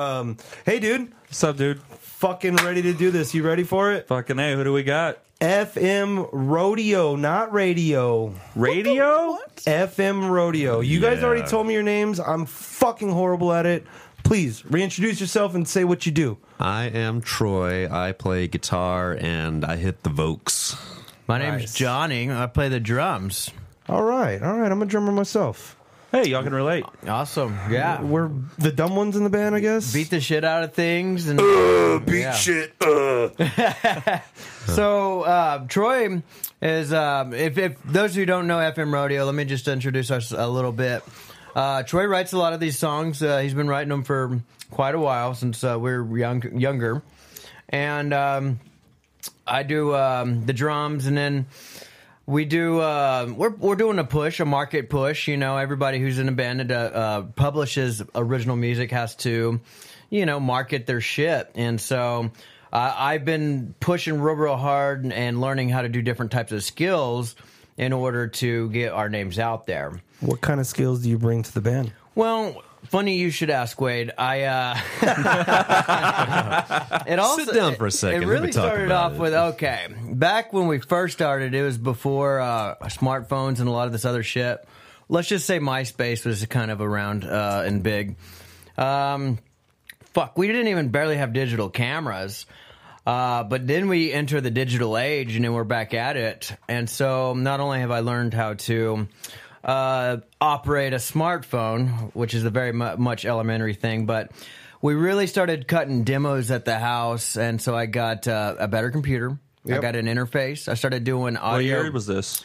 Um, hey, dude, What's up, dude? fucking ready to do this. You ready for it? Fucking hey, who do we got? FM rodeo, not radio. Radio? FM rodeo. You guys Yeah. already told me your names. I'm fucking horrible at it. Please reintroduce yourself and say what you do. I am Troy. I play guitar and I hit the Vokes. My Nice. name's Johnny. I play the drums. All right, all right. I'm a drummer myself. Hey, y'all can relate. Awesome. Yeah. We're the dumb ones in the band, I guess. Beat the shit out of things and beat yeah. shit. Uh. so uh, Troy is um, if, if those who don't know FM Rodeo, let me just introduce us a little bit. Uh, Troy writes a lot of these songs. Uh, he's been writing them for quite a while since uh, we were young, younger, and um, I do um, the drums, and then we do. Uh, we're we're doing a push, a market push. You know, everybody who's in a band that uh, uh, publishes original music has to, you know, market their shit, and so. Uh, I've been pushing real, real hard and, and learning how to do different types of skills in order to get our names out there. What kind of skills do you bring to the band? Well, funny you should ask, Wade. I uh it also Sit down for a second. It Let me really talk started off it. with okay. Back when we first started, it was before uh, smartphones and a lot of this other shit. Let's just say MySpace was kind of around uh, and big. Um, fuck, we didn't even barely have digital cameras. Uh, but then we enter the digital age and then we're back at it. And so not only have I learned how to uh, operate a smartphone, which is a very mu- much elementary thing, but we really started cutting demos at the house. And so I got uh, a better computer. I got an interface. I started doing audio. What year was this?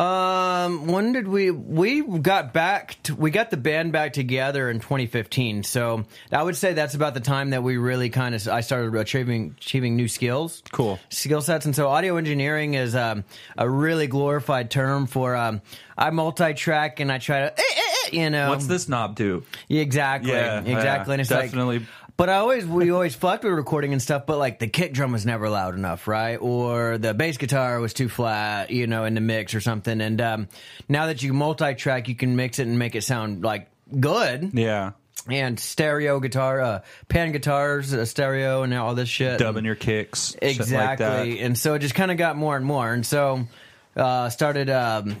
Um, when did we we got back? To, we got the band back together in 2015. So I would say that's about the time that we really kind of I started achieving achieving new skills. Cool. skill sets, and so audio engineering is um, a really glorified term for um, I multi-track and I try to eh, eh, eh, you know What's this knob do? yeah, exactly. Yeah, exactly. and it's definitely. Like, but I always we always fucked with recording and stuff, but like the kick drum was never loud enough, right? Or the bass guitar was too flat, you know, in the mix or something. And um, now that you multi-track, you can mix it and make it sound like good. Yeah. And stereo guitar, uh, pan guitars, uh, stereo, and all this shit. Dubbing your kicks. like Exactly. that. and so it just kind of got more and more. And so uh, started um,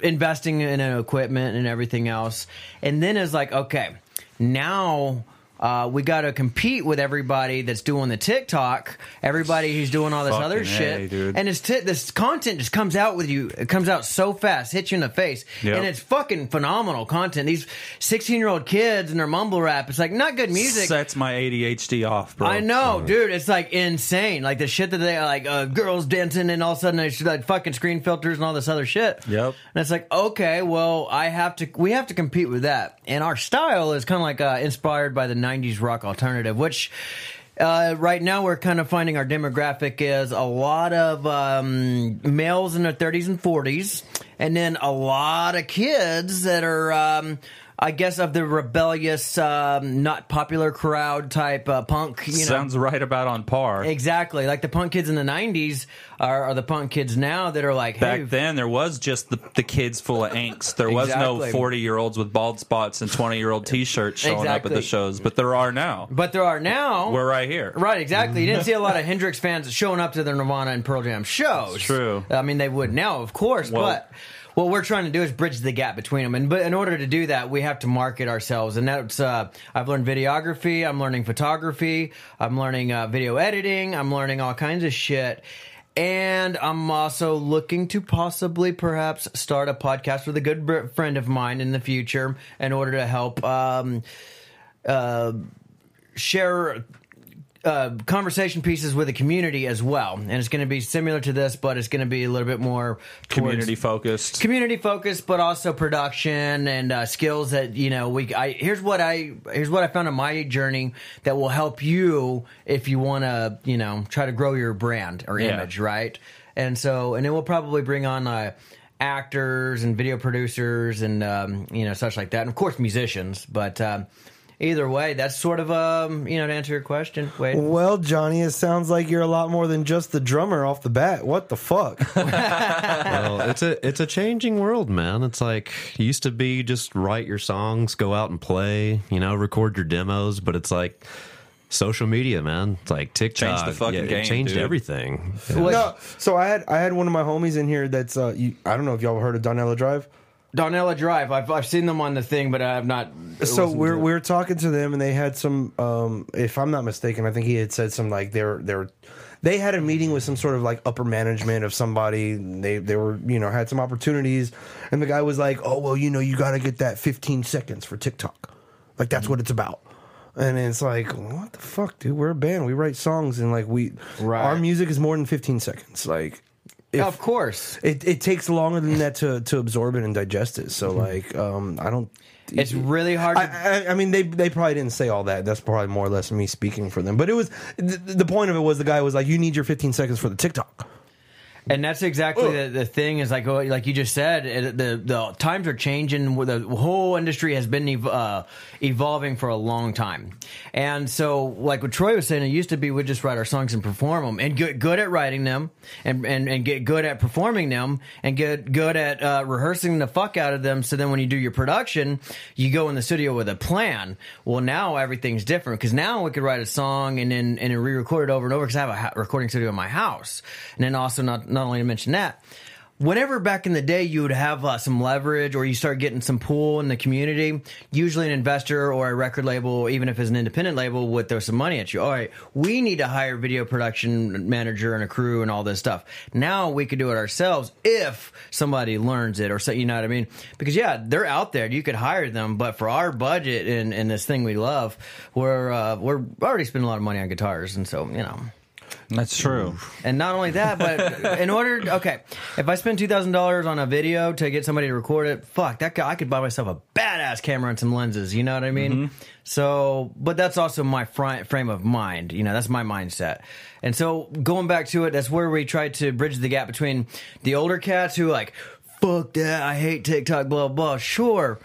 investing in equipment and everything else. And then it's like, okay, now. Uh, we got to compete with everybody that's doing the TikTok, everybody who's doing all this Fucking other shit, dude. and it's t- this content just comes out with you. It comes out so fast, hits you in the face, Yep. and it's fucking phenomenal content. These sixteen-year-old kids and their mumble rap, it's like not good music. Sets my ADHD off, bro. I know, dude. It's like insane. Like the shit that they like, uh, girls dancing, and all of a sudden there's like fucking screen filters and all this other shit. Yep. And it's like, okay, well, I have to. We have to compete with that. And our style is kind of like uh, inspired by the '90s rock alternative, which. Uh, right now, we're kind of finding our demographic is a lot of um, males in their 30s and 40s, and then a lot of kids that are, um, I guess, of the rebellious, um, not popular crowd type uh, punk. You know, Sounds right about on par. Exactly. Like the punk kids in the 90s are, are the punk kids now that are like, Back then, there was just the, the kids full of angst. There was no 40 year olds with bald spots and 20 year old t shirts showing up at the shows, but there are now. but there are now. We're right here. Right, exactly. You didn't see a lot of Hendrix fans showing up to their Nirvana and Pearl Jam shows. It's true. I mean, they would now, of course, Well- but what we're trying to do is bridge the gap between them. And but in order to do that, we have to market ourselves. And that's uh, I've learned videography. I'm learning photography. I'm learning uh, video editing. I'm learning all kinds of shit. And I'm also looking to possibly perhaps start a podcast with a good friend of mine in the future in order to help um, uh, share uh, conversation pieces with the community as well. And it's going to be similar to this, but it's going to be a little bit more Community focused. community focused, but also production and uh, skills that you know. We I here's what I here's what I found on my journey that will help you if you want to you know try to grow your brand or Yeah. image, right? And so and then we'll probably bring on. Uh, actors and video producers and um, you know such like that and of course musicians but um, either way, that's sort of um, you know, to answer your question. Wait, Well, Johnny, it sounds like you're a lot more than just the drummer off the bat. What the fuck? well, it's a it's a changing world, man. It's like you used to be just write your songs, go out and play, you know, record your demos, but it's like social media, man. It's like TikTok. Changed the fucking yeah, it game, changed dude. everything. What- no, so I had I had one of my homies in here that's uh, you, I don't know if y'all heard of Donella Drive. Donella Drive. I've I've seen them on the thing, but I've not. So we're we're talking to them, and they had some. Um, if I'm not mistaken, I think he had said some like they're they're they had a meeting with some sort of like upper management of somebody. They they were you know had some opportunities, and the guy was like, oh well, you know you got to get that 15 seconds for TikTok, like that's what it's about. And it's like, what the fuck, dude? We're a band. We write songs, and like we, Right. our music is more than 15 seconds. Like, if, of course. it, it takes longer than that to, to absorb it and digest it. So like, um, I don't. It's really hard to I, I, I mean, they they probably didn't say all that. That's probably more or less me speaking for them. But it was the, the point of it was the guy was like, "You need your 15 seconds for the TikTok." And that's exactly the, the thing is like oh, like you just said the the times are changing. The whole industry has been uh, evolving for a long time, and so like what Troy was saying, it used to be we'd just write our songs and perform them, and get good at writing them, and and, and get good at performing them, and get good at uh, rehearsing the fuck out of them. So then when you do your production, you go in the studio with a plan. Well, now everything's different because now we could write a song and then and then re-record it over and over because I have a ha- recording studio in my house, and then also not not only to mention that. Whenever back in the day you would have uh, some leverage or you start getting some pull in the community, usually an investor or a record label, even if it's an independent label, would throw some money at you. All right, we need to hire video production manager and a crew and all this stuff. Now we could do it ourselves if somebody learns it or so, you know what I mean? Because yeah, they're out there. You could hire them, but for our budget and, and this thing we love, we're uh, we're already spending a lot of money on guitars, and so you know. That's true. And not only that, but in order, okay, if I spend two thousand dollars on a video to get somebody to record it, fuck that guy. I could buy myself a badass camera and some lenses. You know what I mean? Mm-hmm. So, but that's also my fri- frame of mind. You know, that's my mindset. And so, going back to it, that's where we try to bridge the gap between the older cats who like, fuck that, I hate TikTok, blah blah. Sure,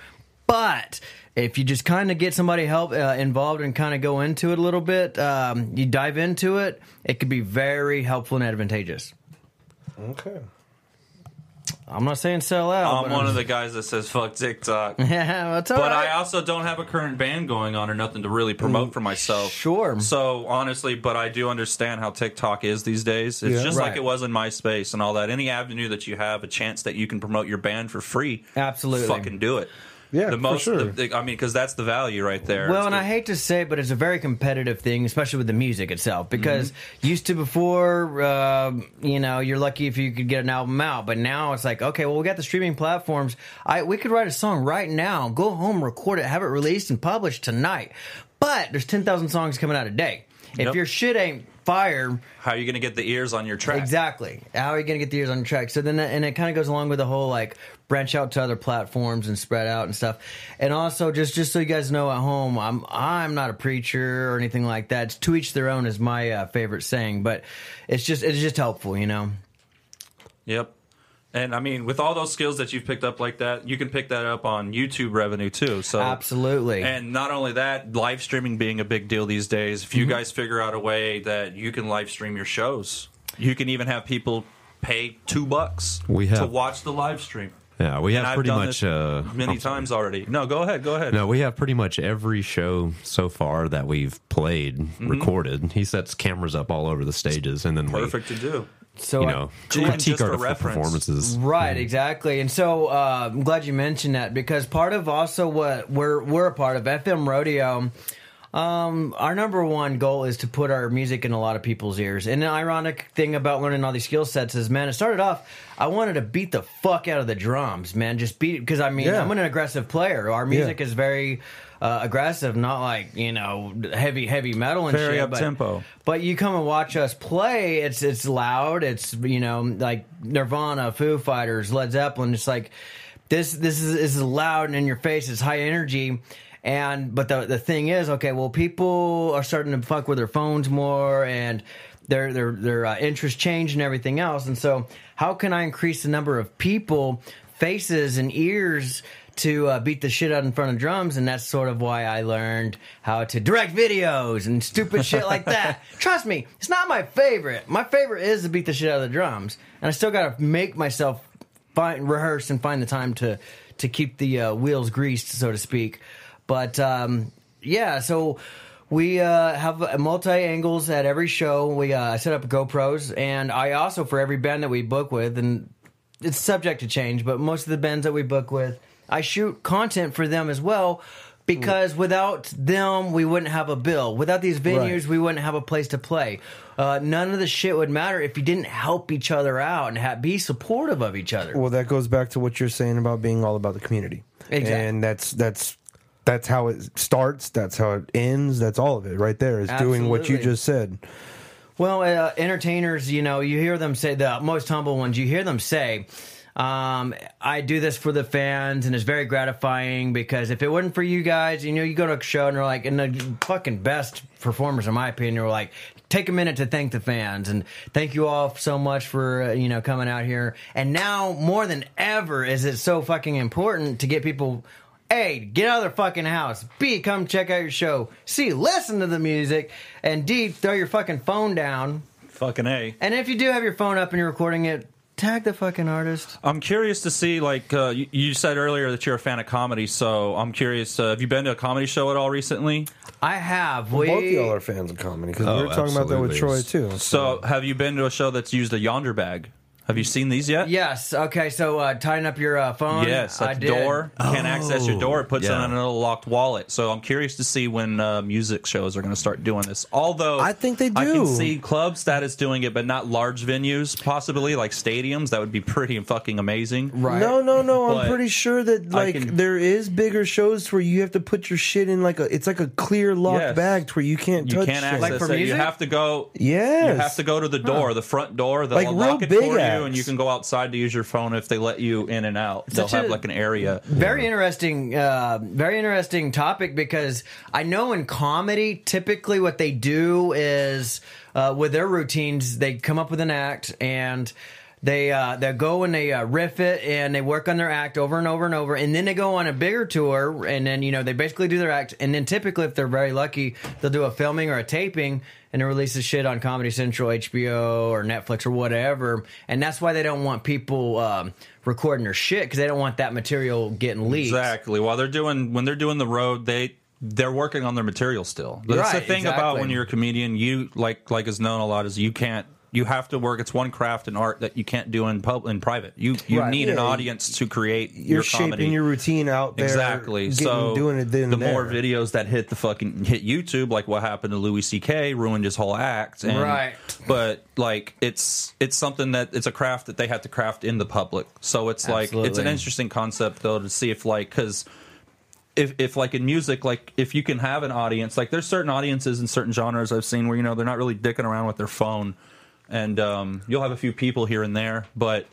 but if you just kind of get somebody help uh, involved and kind of go into it a little bit, um, you dive into it, it could be very helpful and advantageous. Okay. I'm not saying sell out. I'm one I'm- of the guys that says fuck TikTok. yeah, that's all But right. I also don't have a current band going on or nothing to really promote for myself. Sure. So honestly, but I do understand how TikTok is these days. It's Yeah. just like it was in MySpace and all that. Any avenue that you have a chance that you can promote your band for free, Absolutely. fucking do it. Yeah, the for most. sure. the- the- I mean, because that's the value right there. Well, It's and the- I hate to say it, but it's a very competitive thing, especially with the music itself. Because Mm-hmm. used to before, uh, you know, you're lucky if you could get an album out, but now it's like, okay, well, we got the streaming platforms. I we could write a song right now, go home, record it, have it released and published tonight. But there's ten thousand songs coming out a day. If Yep. your shit ain't fire, how are you going to get the ears on your track? Exactly. How are you going to get the ears on the track? So then, that, and it kind of goes along with the whole like branch out to other platforms and spread out and stuff. And also, just just so you guys know at home, I'm I'm not a preacher or anything like that. It's to each their own is my uh, favorite saying, but it's just it's just helpful, you know. Yep. And I mean, with all those skills that you've picked up like that, you can pick that up on YouTube revenue too. So Absolutely. And not only that, live streaming being a big deal these days. If you Mm-hmm. guys figure out a way that you can live stream your shows, you can even have people pay two bucks We have, to watch the live stream. Yeah, we And have I've pretty done much this uh, many I'm sorry. times already. No, go ahead, go ahead. No, we have pretty much every show so far that we've played Mm-hmm. recorded. He sets cameras up all over the stages, and then we. Perfect to do. so you know, Even critique our a different reference. performances. Right, exactly. And so uh, I'm glad you mentioned that because part of also what we're we're a part of FM Rodeo. Um, our number one goal is to put our music in a lot of people's ears. And the ironic thing about learning all these skill sets is, man, it started off. I wanted to beat the fuck out of the drums, man. Just beat because I mean Yeah. I'm an aggressive player. Our music Yeah. is very uh, aggressive, not like you know heavy heavy metal and Very shit. but- up-tempo. but you come and watch us play. It's it's loud. It's you know like Nirvana, Foo Fighters, Led Zeppelin. It's like this this is this is loud and in your face. It's high energy. And but the the thing is, okay, well, people are starting to fuck with their phones more, and their their their uh, interests change and everything else. And so, how can I increase the number of people, faces, and ears? to uh, beat the shit out in front of drums, and that's sort of why I learned how to direct videos and stupid shit like that. Trust me, it's not my favorite. My favorite is to beat the shit out of the drums, and I still got to make myself find rehearse and find the time to to keep the uh, wheels greased, so to speak. But um, yeah, so we uh, have multi angles at every show. We uh, set up GoPros, and I also for every band that we book with, and it's subject to change, but most of the bands that we book with, I shoot content for them as well. Because without them, we wouldn't have a bill. Without these venues, Right. we wouldn't have a place to play. Uh, none of the shit would matter if you didn't help each other out and ha- be supportive of each other. Well, that goes back to what you're saying about being all about the community. Exactly. And that's that's that's how it starts. That's how it ends. That's all of it right there. Is doing what you just said. Well, uh, entertainers, you know, you hear them say the most humble ones. You hear them say, um, "I do this for the fans," and it's very gratifying because if it wasn't for you guys, you know, you go to a show and they're like, and the fucking best performers, in my opinion, are like, take a minute to thank the fans and thank you all so much for uh, you know coming out here. And now more than ever, is it so fucking important to get people. A, get out of their fucking house. B, come check out your show. C, listen to the music. And D, throw your fucking phone down. Fucking a. And if you do have your phone up and you're recording it, tag the fucking artist. I'm curious to see, like, uh, you, you said earlier that you're a fan of comedy, so I'm curious. Uh, have you been to a comedy show at all recently? I have. Both we, y'all are fans of comedy because Oh, we were talking about that with Troy absolutely. too. So, have you been to a show that's used a Yondr bag? Have you seen these yet? Yes. Okay. So uh, tying up your uh, phone. Yes, I at the did. door. Can't access your door. It puts yeah. it in a little locked wallet. So I'm curious to see when uh, music shows are going to start doing this. Although I think they do I can see clubs that is doing it, but not large venues. Possibly like stadiums. That would be pretty fucking amazing. Right. No, no, no. But I'm pretty sure that I like can- there is bigger shows where you have to put your shit in like a it's like a clear locked Yes. bag to where you can't You touch can't shit. access Like for it. You music? have to go. Yes. You have to go to the door, the front door. They'll Like real lock it big for you, acts. and you can go outside to use your phone if they let you in and out. They'll Such have a- like an area. Very interesting, uh, very interesting topic because I know in comedy, typically what they do is uh, with their routines, they come up with an act and they uh, they go and they uh, riff it and they work on their act over and over and over, and then they go on a bigger tour and then you know they basically do their act, and then typically if they're very lucky, they'll do a filming or a taping and it releases shit on Comedy Central, HBO, or Netflix or whatever, and that's why they don't want people um, recording their shit because they don't want that material getting leaked. Exactly. While they're doing when they're doing the road, they they're working on their material still. That's the Right, thing about when you're a comedian. You like like is known a lot is you can't. You have to work. It's one craft and art that you can't do in pub in private. You you Right. need an audience to create You're your shaping comedy. your routine out there. Exactly. Getting, so doing it then the and more videos that hit the fucking hit YouTube, like what happened to Louis C.K. ruined his whole act. And, Right. But like it's it's something that it's a craft that they have to craft in the public. So it's like it's an interesting concept though to see if like because if if like in music, like if you can have an audience, like there's certain audiences in certain genres I've seen where you know they're not really dicking around with their phone, and um, you'll have a few people here and there, but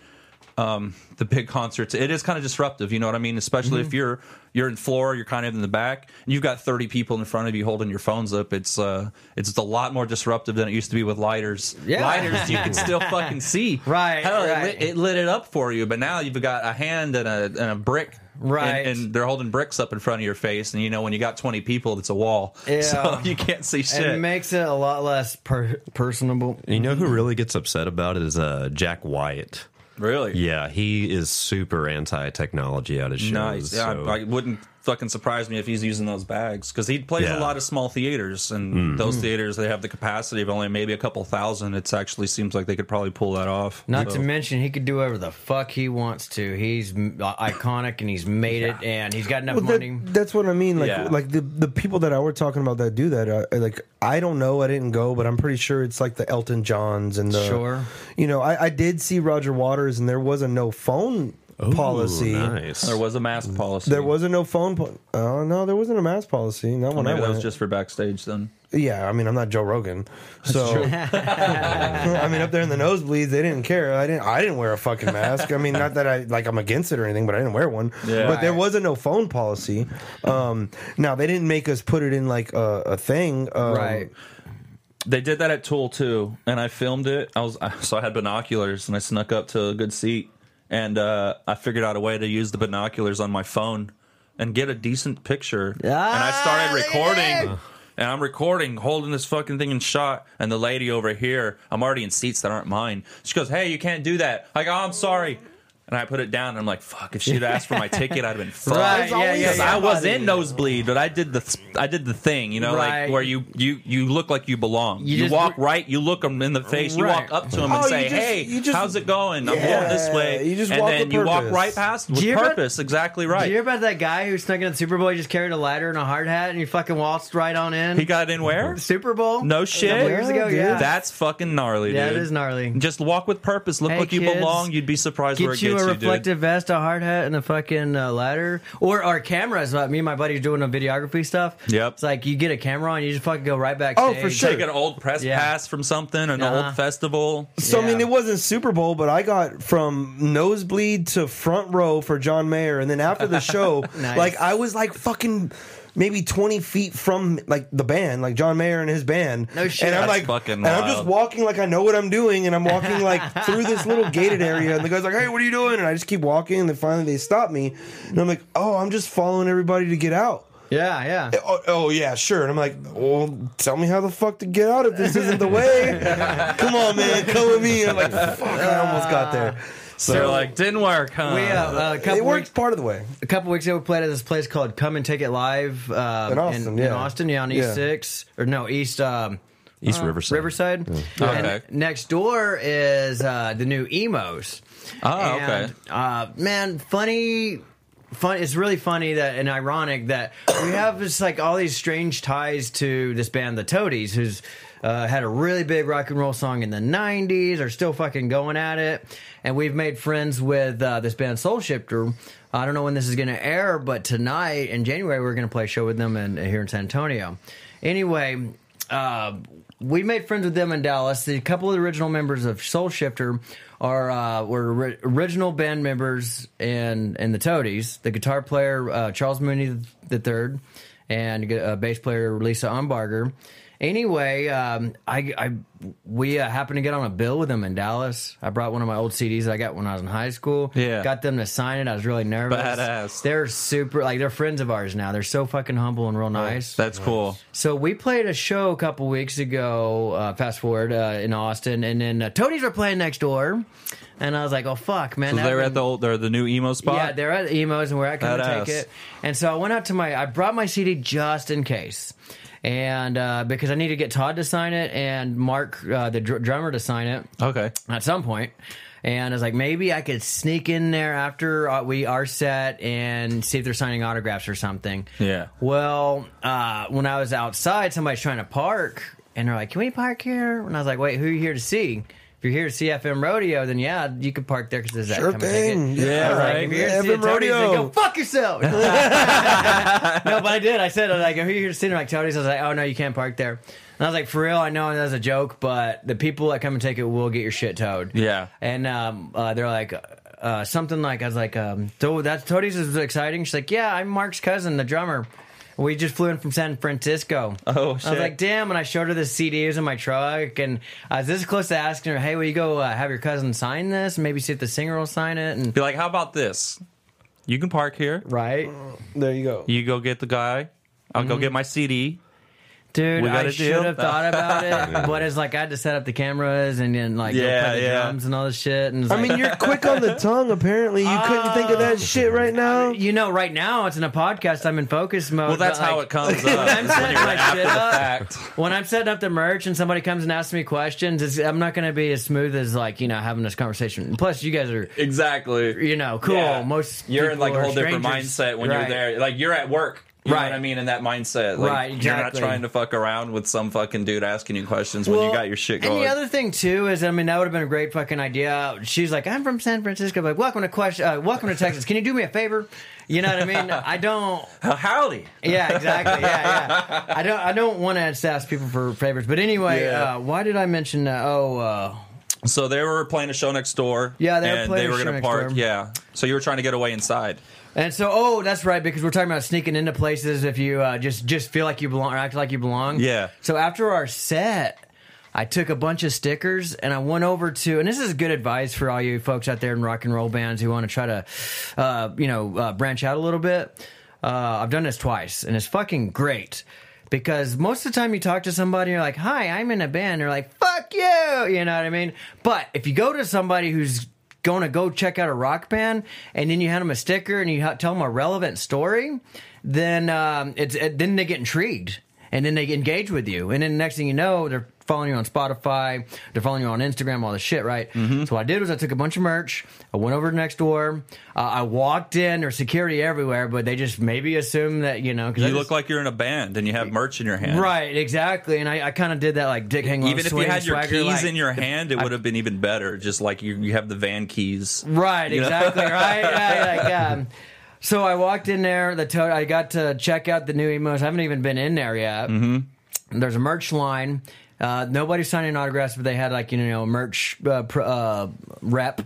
um, the big concerts, it is kind of disruptive. You know what I mean? Especially Mm-hmm. if you're you're in floor, you're kind of in the back, and you've got 30 people in front of you holding your phones up. It's uh, it's a lot more disruptive than it used to be with lighters. Yeah. Lighters, you can still fucking see. Right, Hell, right. It, lit, it lit it up for you, but now you've got a hand and a and a brick. Right. and, and they're holding bricks up in front of your face, and you know when you got twenty people, it's a wall, Yeah. so you can't see shit. it makes it a lot less per- personable. You know who really gets upset about it is uh, Jack White. really, Yeah, he is super anti-technology at his shows. Nice. Yeah, so- I, I wouldn't fucking surprise me if he's using those bags because he plays Yeah. a lot of small theaters, and those theaters they have the capacity of only maybe a couple thousand. It actually seems like they could probably pull that off. Not So- to mention, he could do whatever the fuck he wants to. He's uh, iconic and he's made it, and he's got enough Well, that- money. that's what I mean. Like, Yeah. like the the people that I were talking about that do that. Uh, like, I don't know. I didn't go, but I'm pretty sure it's like the Elton Johns and the. Sure. You know, I, I did see Roger Waters, and there was a no phone Ooh, policy. Nice. there was a mask policy. There wasn't no phone. Po- oh no, there wasn't a mask policy. Not Well, when maybe I that was just for backstage then. Yeah, I mean, I'm not Joe Rogan, so I mean, up there in the nosebleeds, they didn't care. I didn't. I didn't wear a fucking mask. I mean, not that I like I'm against it or anything, but I didn't wear one. Yeah. But there wasn't no phone policy. Um, now they didn't make us put it in like a, a thing. Um, Right. They did that at Tool too, and I filmed it. I was so I had binoculars and I snuck up to a good seat, and uh, I figured out a way to use the binoculars on my phone and get a decent picture. and I started Ah, recording. And I'm recording, holding this fucking thing in shot, and the lady over here, I'm already in seats that aren't mine. She goes, "Hey, you can't do that." I go, "Oh, "I'm sorry," and I put it down. And I'm like, "Fuck! If she'd asked for my ticket, I'd have been fucked." Right, yeah, yeah, Because yeah. I was in nosebleed, but I did the I did the thing, you know, Right. like where you you you look like you belong. You You, just- walk right, you look them in the face, you walk up to them Oh, and say, just- "Hey, you just- how's it going? I'm going this way." you just and walk then you walk right past with Do you ever- purpose. exactly Did you right. hear about that guy who snuck in the Super Bowl? He just carried a lighter and a hard hat, and he fucking waltzed right on in. He got in where? Super Bowl. No shit. couple years ago, yeah. That's fucking gnarly, yeah, dude. it is gnarly. Just walk with purpose. Look Hey, like you kids, belong. You'd be surprised where it Get you gets a you, dude. reflective vest, a hard hat, and a fucking uh, ladder, or our cameras. Uh, me and my buddy are doing a videography stuff. Yep. It's like you get a camera on, you just fucking go right back. Oh, for sure. Take an old press Yeah. pass from something, an Uh-huh. old festival. So I mean, it wasn't Super Bowl, but I got from nosebleed to front row for John Mayer, and then after the show, Nice. like I was like fucking maybe twenty feet from like the band, like John Mayer and his band. No shit. And I'm That's like, fucking and I'm just wild. walking like I know what I'm doing, and I'm walking like through this little gated area, and the guy's like, "Hey, what are you doing?" And I just keep walking, and then finally they stop me, and I'm like, "Oh, I'm just following everybody to get out." Yeah, yeah. Oh, oh yeah, sure. And I'm like, well, tell me how the fuck to get out if this isn't the way. Come on, man, come with me. I'm like, fuck, I almost got there. So they're like, didn't work, huh? We uh, a It couple worked weeks, part of the way. a couple weeks ago we played at this place called Come and Take It Live uh, In Austin, in, yeah. Austin, yeah, on East Yeah. Six or no East um, East Riverside. Riverside. Okay. And next door is uh, the new Emo's. Oh, And, okay. Uh, man, funny. Fun. It's really funny that and ironic that we have just like all these strange ties to this band, the Toadies, who's uh, had a really big rock and roll song in the '90s, are still fucking going at it, and we've made friends with uh, this band, Soul Shifter. I don't know when this is going to air, but tonight in January we're going to play a show with them in, here in San Antonio. Anyway, uh, we made friends with them in Dallas. The couple of the original members of Soul Shifter are uh, were ori- original band members in in the Toadies. The guitar player uh, Charles Mooney the third, and uh, bass player Lisa Umbarger. Anyway, um, I, I we uh, happened to get on a bill with them in Dallas. I brought one of my old CDs that I got when I was in high school. Yeah. got them to sign it. I was really nervous. Badass. They're super like they're friends of ours now. They're so fucking humble and real nice. That's cool. So we played a show a couple weeks ago. Uh, fast forward uh, in Austin, and then uh, Toadies were playing next door, and I was like, "Oh fuck, man!" So they're would- at the old, they're the new emo spot. yeah, they're at the Emo's, and we're at Come and Badass. Take It. And so I went out to my, I brought my CD just in case, and uh, because I need to get Todd to sign it and Mark, uh, the dr- drummer, to sign it okay. at some point. And I was like, maybe I could sneak in there after uh, we are set and see if they're signing autographs or something. Yeah. Well, uh, when I was outside, somebody's trying to park, and they're like, "Can we park here?" And I was like, "Wait, who are you here to see?" If you're here to see FM Rodeo, then yeah, you could park there because there's that Sure come and thing. it. Yeah, I was like, right. if you're here to see FM the Toadies, then Rodeo. go fuck yourself. no, but I did. I said, like, who are here to see? They're like, Toadies. I was like, oh, no, you can't park there. And I was like, for real, I know that's a joke, but the people that come and take it will get your shit towed. Yeah. And um, uh, they're like, uh, something like, I was like, um, so that's Toadies is exciting. She's like, yeah, I'm Mark's cousin, the drummer. We just flew in from San Francisco. Oh, shit! I was like, damn. And I showed her the CDs in my truck. And I was this close to asking her, hey, will you go uh, have your cousin sign this? And maybe see if the singer will sign it. And Be like, how about this? You can park here. Right. There you go. You go get the guy. I'll Mm-hmm. go get my CD. Dude, We got I a should have thought about it, but it's like I had to set up the cameras and then like go Yeah, play the yeah. drums and all this shit. And I like- mean, you're quick on the tongue. Apparently, you couldn't think of that shit uh, right now. you know, right now it's in a podcast. I'm in focus mode. Well, that's how like, it comes when. I'm when setting you're my after shit the up, fact. when I'm setting up the merch and somebody comes and asks me questions, it's, I'm not going to be as smooth as like you know having this conversation. Plus, you guys are Exactly. you know cool. Yeah. Most you're in like a are whole different mindset when Right. you're there. Like you're at work. You Right. know what I mean? In that mindset. Like, Right, You're not trying to fuck around with some fucking dude asking you questions when you got your shit And going. the other thing too is, I mean, that would have been a great fucking idea. She's like, I'm from San Francisco. I'm like, welcome to question, uh, welcome to Texas. Can you do me a favor? You know what I mean? I don't. How- Howdy. Yeah, exactly. Yeah, yeah. I don't. I don't want to ask people for favors. But anyway, Yeah. uh, why did I mention that? Oh, uh, So they were playing a show next door. Yeah, they were and playing they a were show gonna next park. door. Yeah. So you were trying to get away inside. and so oh, that's right because we're talking about sneaking into places if you uh, just just feel like you belong or act like you belong. Yeah. So after our set. I took a bunch of stickers and I went over to, and this is good advice for all you folks out there in rock and roll bands who want to try to, uh, you know, uh, branch out a little bit. Uh, I've done this twice and it's fucking great because most of the time you talk to somebody, you're like, "Hi, I'm in a band." They're like, "Fuck you," you know what I mean? But if you go to somebody who's going to go check out a rock band, and then you hand them a sticker and you tell them a relevant story, then um, it's it, then they get intrigued and then they engage with you, and then the next thing you know, they're following you on Spotify, they're following you on Instagram, all this shit, right? So what I did was I took a bunch of merch, I went over to next door, uh, I walked in, there's security everywhere, but they just maybe assume that you know because You look like you're in a band and you have merch in your hand. Right, exactly, and I, I kind of did that like Dick Hanging. Even if you had your swagger, keys like- in your hand, it would have been even better. Just like you, you have the van keys. Right, You know? exactly. right, yeah, like, um, so I walked in there. The to- I got to check out the new Emo's. I haven't even been in there yet. Mm-hmm. There's a merch line. Uh, nobody's signing autographs, but they had like you know merch uh, pr- uh, rep.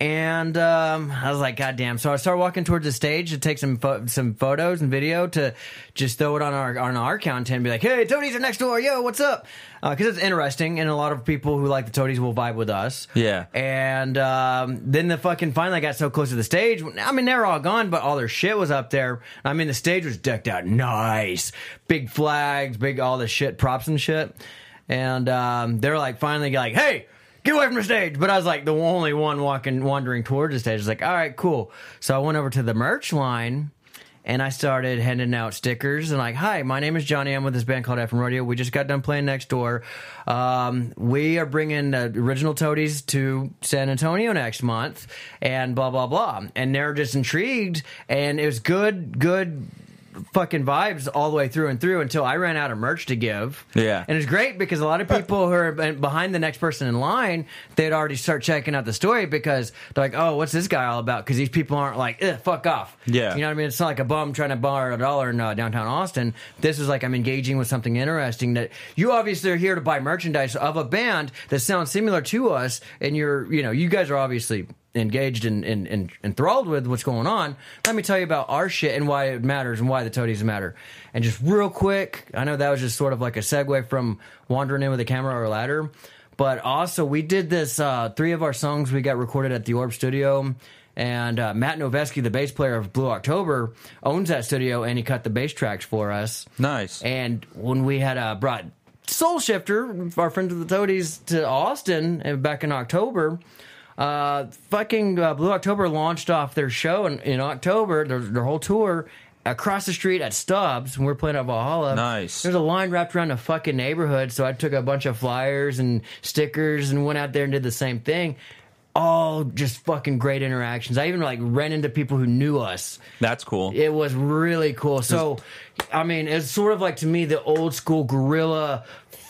And um, I was like, God damn! So I started walking towards the stage to take some pho- some photos and video to just throw it on our on our content and be like, Hey, Toadies are next door. Yo, what's up? Because it's interesting, and a lot of people who like the Toadies will vibe with us. Yeah. And um, then the fucking finally got so close to the stage. I mean, they were all gone, but all their shit was up there. I mean, the stage was decked out nice, big flags, big all the shit, props and shit. And um, they're like finally like, hey. Get away from the stage! But I was like the only one walking, wandering towards the stage. I was like, all right, cool. So I went over to the merch line, and I started handing out stickers and like, "Hi, my name is Johnny. I'm with this band called FM Rodeo. We just got done playing next door. Um, we are bringing the original Toadies to San Antonio next month, and blah blah blah." And they're just intrigued, and it was good, good. Fucking vibes all the way through and through until I ran out of merch to give. Yeah. and it's great because a lot of people who are behind the next person in line, they'd already start checking out the story because they're like, "Oh, what's this guy all about?" Because these people aren't like, "Fuck off." Yeah. you know what I mean. It's not like a bum trying to borrow a dollar in uh, downtown Austin. This is like I'm engaging with something interesting that you obviously are here to buy merchandise of a band that sounds similar to us, and you're, you know, you guys are obviously engaged and, and, and enthralled with what's going on. Let me tell you about our shit and why it matters and why the toadies matter. And just real quick, I know that was just sort of like a segue from wandering in with a camera or a ladder. But also, we did this. Uh, three of our songs we got recorded at the Orb Studio, and uh, Matt Noveskey, the bass player of Blue October, owns that studio, and he cut the bass tracks for us. Nice. And when we had uh, brought Soul Shifter, our friends of the Toadies, to Austin uh, back in October, uh, fucking uh, Blue October launched off their show in, in October, their, their whole tour. Across the street at Stubb's, when we are playing at Valhalla. Nice. There's a line wrapped around the fucking neighborhood, so I took a bunch of flyers and stickers and went out there and did the same thing. All just fucking great interactions. I even like ran into people who knew us. That's cool. It was really cool. So, I mean, it's sort of like to me the old school guerrilla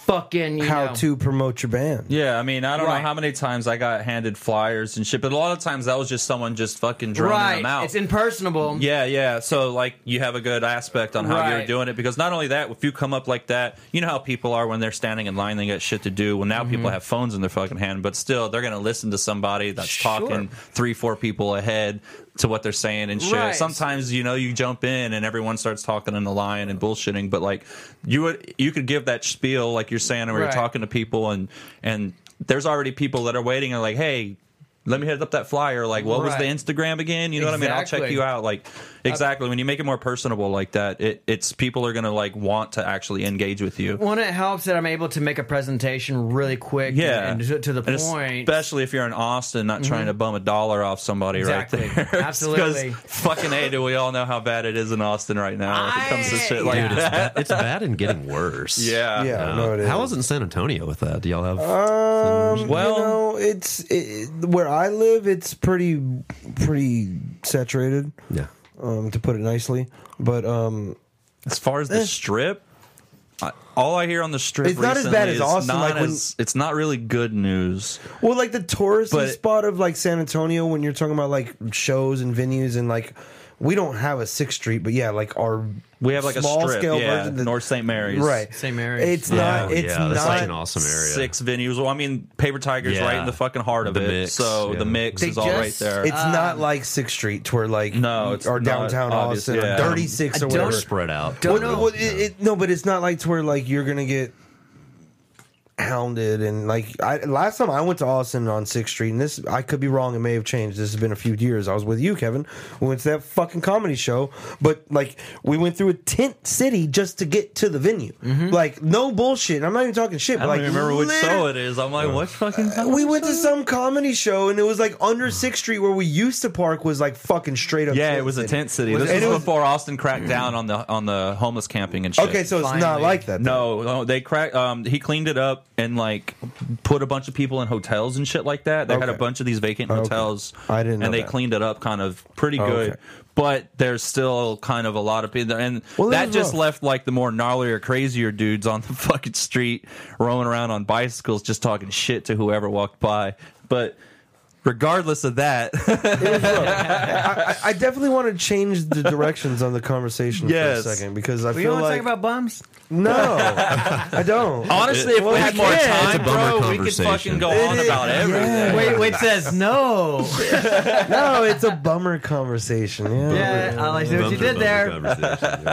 fucking you How know, to promote your band. Yeah, I mean, I don't Right. know how many times I got handed flyers and shit, but a lot of times that was just someone just fucking droning right. them out. It's impersonable. Yeah, yeah. So like you have a good aspect on how you're doing it because not only that, if you come up like that, you know how people are when they're standing in line, they got shit to do. Well, now Mm-hmm. people have phones in their fucking hand, but still they're gonna listen to somebody that's Sure. talking three, four people ahead to what they're saying and shit. Right. Sometimes you know you jump in and everyone starts talking in the line and bullshitting, but like you would you could give that spiel like you're saying where Right. you're talking to people and and there's already people that are waiting and like, hey. Let me hit up that flyer. Like, what was the Instagram again? You know what I mean? I'll check you out. Like, exactly. When you make it more personable like that, it, it's people are gonna like want to actually engage with you. One, it helps that I'm able to make a presentation really quick Yeah, and, and to, to the And point. Mm-hmm. especially if you're in Austin, not trying to bum a dollar off somebody Exactly. right there. Absolutely. Because fucking a, do we all know how bad it is in Austin right now when it comes to I- shit like yeah. Dude, it's, that. ba- it's bad and getting worse. Yeah, Yeah, Uh, no, it is. How wasn't San Antonio with that? Do y'all have? Um, Well- you know, it's it, where I live. It's pretty pretty saturated, yeah. Um, to put it nicely. But um, As far as the Eh. strip, I, all I hear on the strip It's not as bad as is Austin, Not like when- as, it's not really good news. well, like the touristy But- spot of like San Antonio, when you're talking about like shows and venues, and like we don't have a Sixth Street, but yeah, like our We have like a small strip, scale yeah, version, that- North St. Mary's, right? St. Mary's. It's Yeah, not. It's yeah, that's not. such an awesome area. Six venues. Well, I mean, Paper Tiger's Yeah. right in the fucking heart of The it. mix, so yeah. the mix They is all right just- there. It's not um, like Sixth Street, to where like No, it's or not downtown obvious, Austin, yeah. or Dirty Six, I or don't- whatever. Spread out. Don't Well, know. well, it, it, no, but it's not like to where like you're gonna get hounded and like I last time I went to Austin on Sixth Street, and this I could be wrong. It may have changed. This has been a few years. I was with you, Kevin. We went to that fucking comedy show, but like we went through a tent city just to get to the venue. Like no bullshit. I'm not even talking shit. I don't like even remember which show it is. I'm like, what fucking? We went to some comedy show and it was like under Sixth Street where we used to park was like fucking straight up. Yeah, tent it was a tent city. Was this it- was, it was- before Austin cracked down on the on the homeless camping and shit. Okay, so it's not like that. then. No, no, they cracked. Um, he cleaned it up and like put a bunch of people in hotels and shit like that. They had a bunch of these vacant Okay. hotels. I didn't know and they that. cleaned it up kind of pretty Oh, good. okay. But there's still kind of a lot of people, and Well, that just rough. left like the more gnarlier, crazier dudes on the fucking street roaming around on bicycles, just talking shit to whoever walked by. But regardless of that, I, I definitely want to change the directions on the conversation Yes. for a second because I We feel don't want to like talk about bums. No, I don't. honestly, if Well, we had we more can. time, It's a bro, we could fucking go It on is- about everything. Wait, wait says no. no, it's a bummer conversation. Yeah, Yeah, I like see what you did there.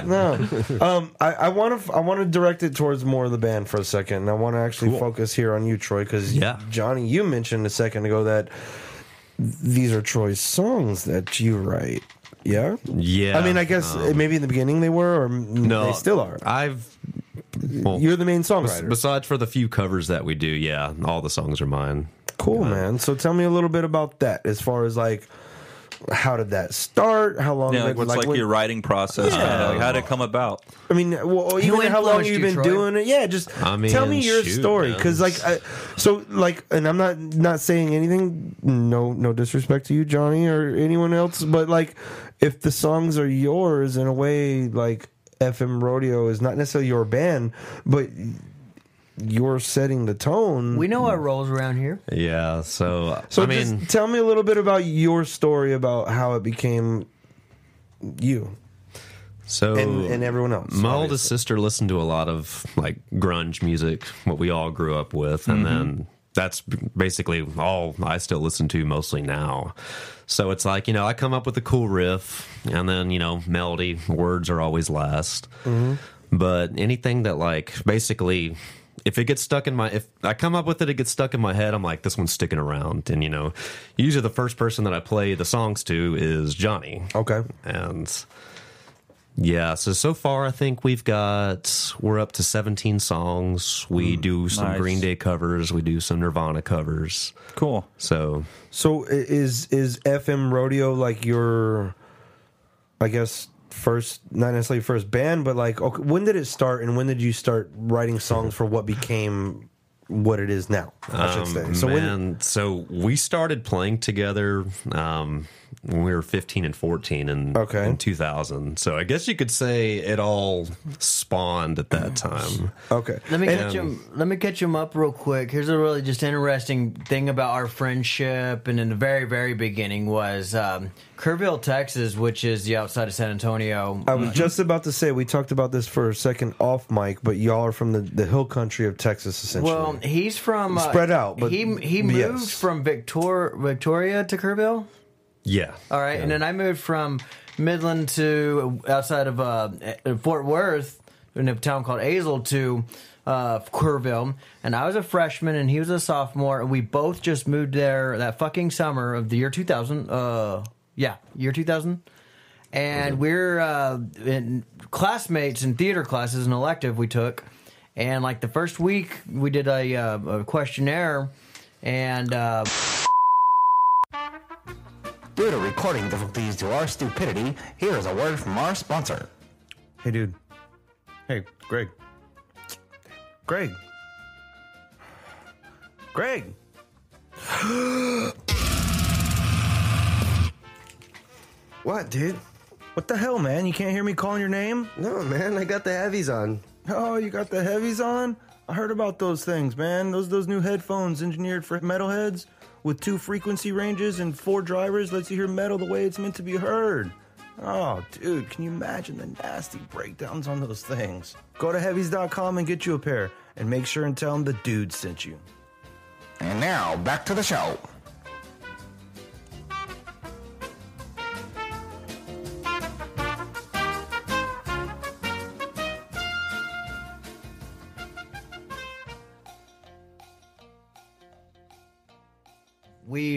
no. Um, I, I want to I want to direct it towards more of the band for a second. And I want to actually focus here on you, Troy, because Yeah. Johnny, you mentioned a second ago that these are Troy's songs that you write. Yeah, Yeah. I mean, I guess um, maybe in the beginning they were, or no, they still are. I've. Well, You're the main bes- songwriter. besides for the few covers that we do, yeah, all the songs are mine. Cool, man. So tell me a little bit about that. As far as like, how did that start? How long? Yeah, did like it- what's like, when- your writing process? kinda, like, how did it come about? I mean, well, even how long influenced you've you, been Troy? doing it? Yeah, just I mean, tell me your shoot, story, because like, I, so like, and I'm not not saying anything. No, no disrespect to you, Johnny, or anyone else, but like, if the songs are yours in a way, like FM Rodeo is not necessarily your band, but you're setting the tone. We know our roles around here. Yeah, so, So I mean, just tell me a little bit about your story about how it became you so and, and everyone else. My obviously. oldest sister listened to a lot of like grunge music, what we all grew up with, and mm-hmm. then that's basically all I still listen to mostly now. So it's like you know I come up with a cool riff, and then you know melody, words are always last. Mm-hmm. But anything that like basically. If it gets stuck in my, if I come up with it, it gets stuck in my head. I'm like, this one's sticking around, and you know, usually the first person that I play the songs to is Johnny. Okay. And yeah, so so far I think we've got we're up to 17 songs. We do some nice. Green Day covers, we do some Nirvana covers. Cool. So So is is FM Rodeo like your, I guess first not necessarily first band, but like okay, when did it start and when did you start writing songs for what became what it is now? I should say. um, So when so we started playing together um, when we were 15 and 14 in, Okay. in 2000. So I guess you could say it all spawned at that time. okay, Let me And- catch him. Let me catch him up real quick. Here's a really just interesting thing about our friendship, and in the very, very beginning was um, Kerrville, Texas, which is the outside of San Antonio. I was just about to say we talked about this for a second off mic, but y'all are from the, the hill country of Texas, essentially. well, he's from uh, Spread out, but- he he moved yes. from Victor Victoria to Kerrville. Yeah. All right, and then I moved from Midland to outside of uh, Fort Worth in a town called Azle to uh, Kerrville, and I was a freshman and he was a sophomore, and we both just moved there that fucking summer of the year 2000. Uh, yeah, year 2000. And we're uh, in classmates in theater classes, an elective we took. And like the first week, we did a, uh, a questionnaire, and uh, Due to recording difficulties to our stupidity, here is a word from our sponsor. Hey, dude. Hey, Greg. Greg. Greg. what, dude? What the hell, man? You can't hear me calling your name? No, man, I got the heavies on. Oh, you got the heavies on? I heard about those things, man. Those those new headphones engineered for metalheads with two frequency ranges and four drivers lets you hear metal the way it's meant to be heard. Oh, dude, can you imagine the nasty breakdowns on those things? Go to heavies.com and get you a pair and make sure and tell them the dude sent you. And now, back to the show.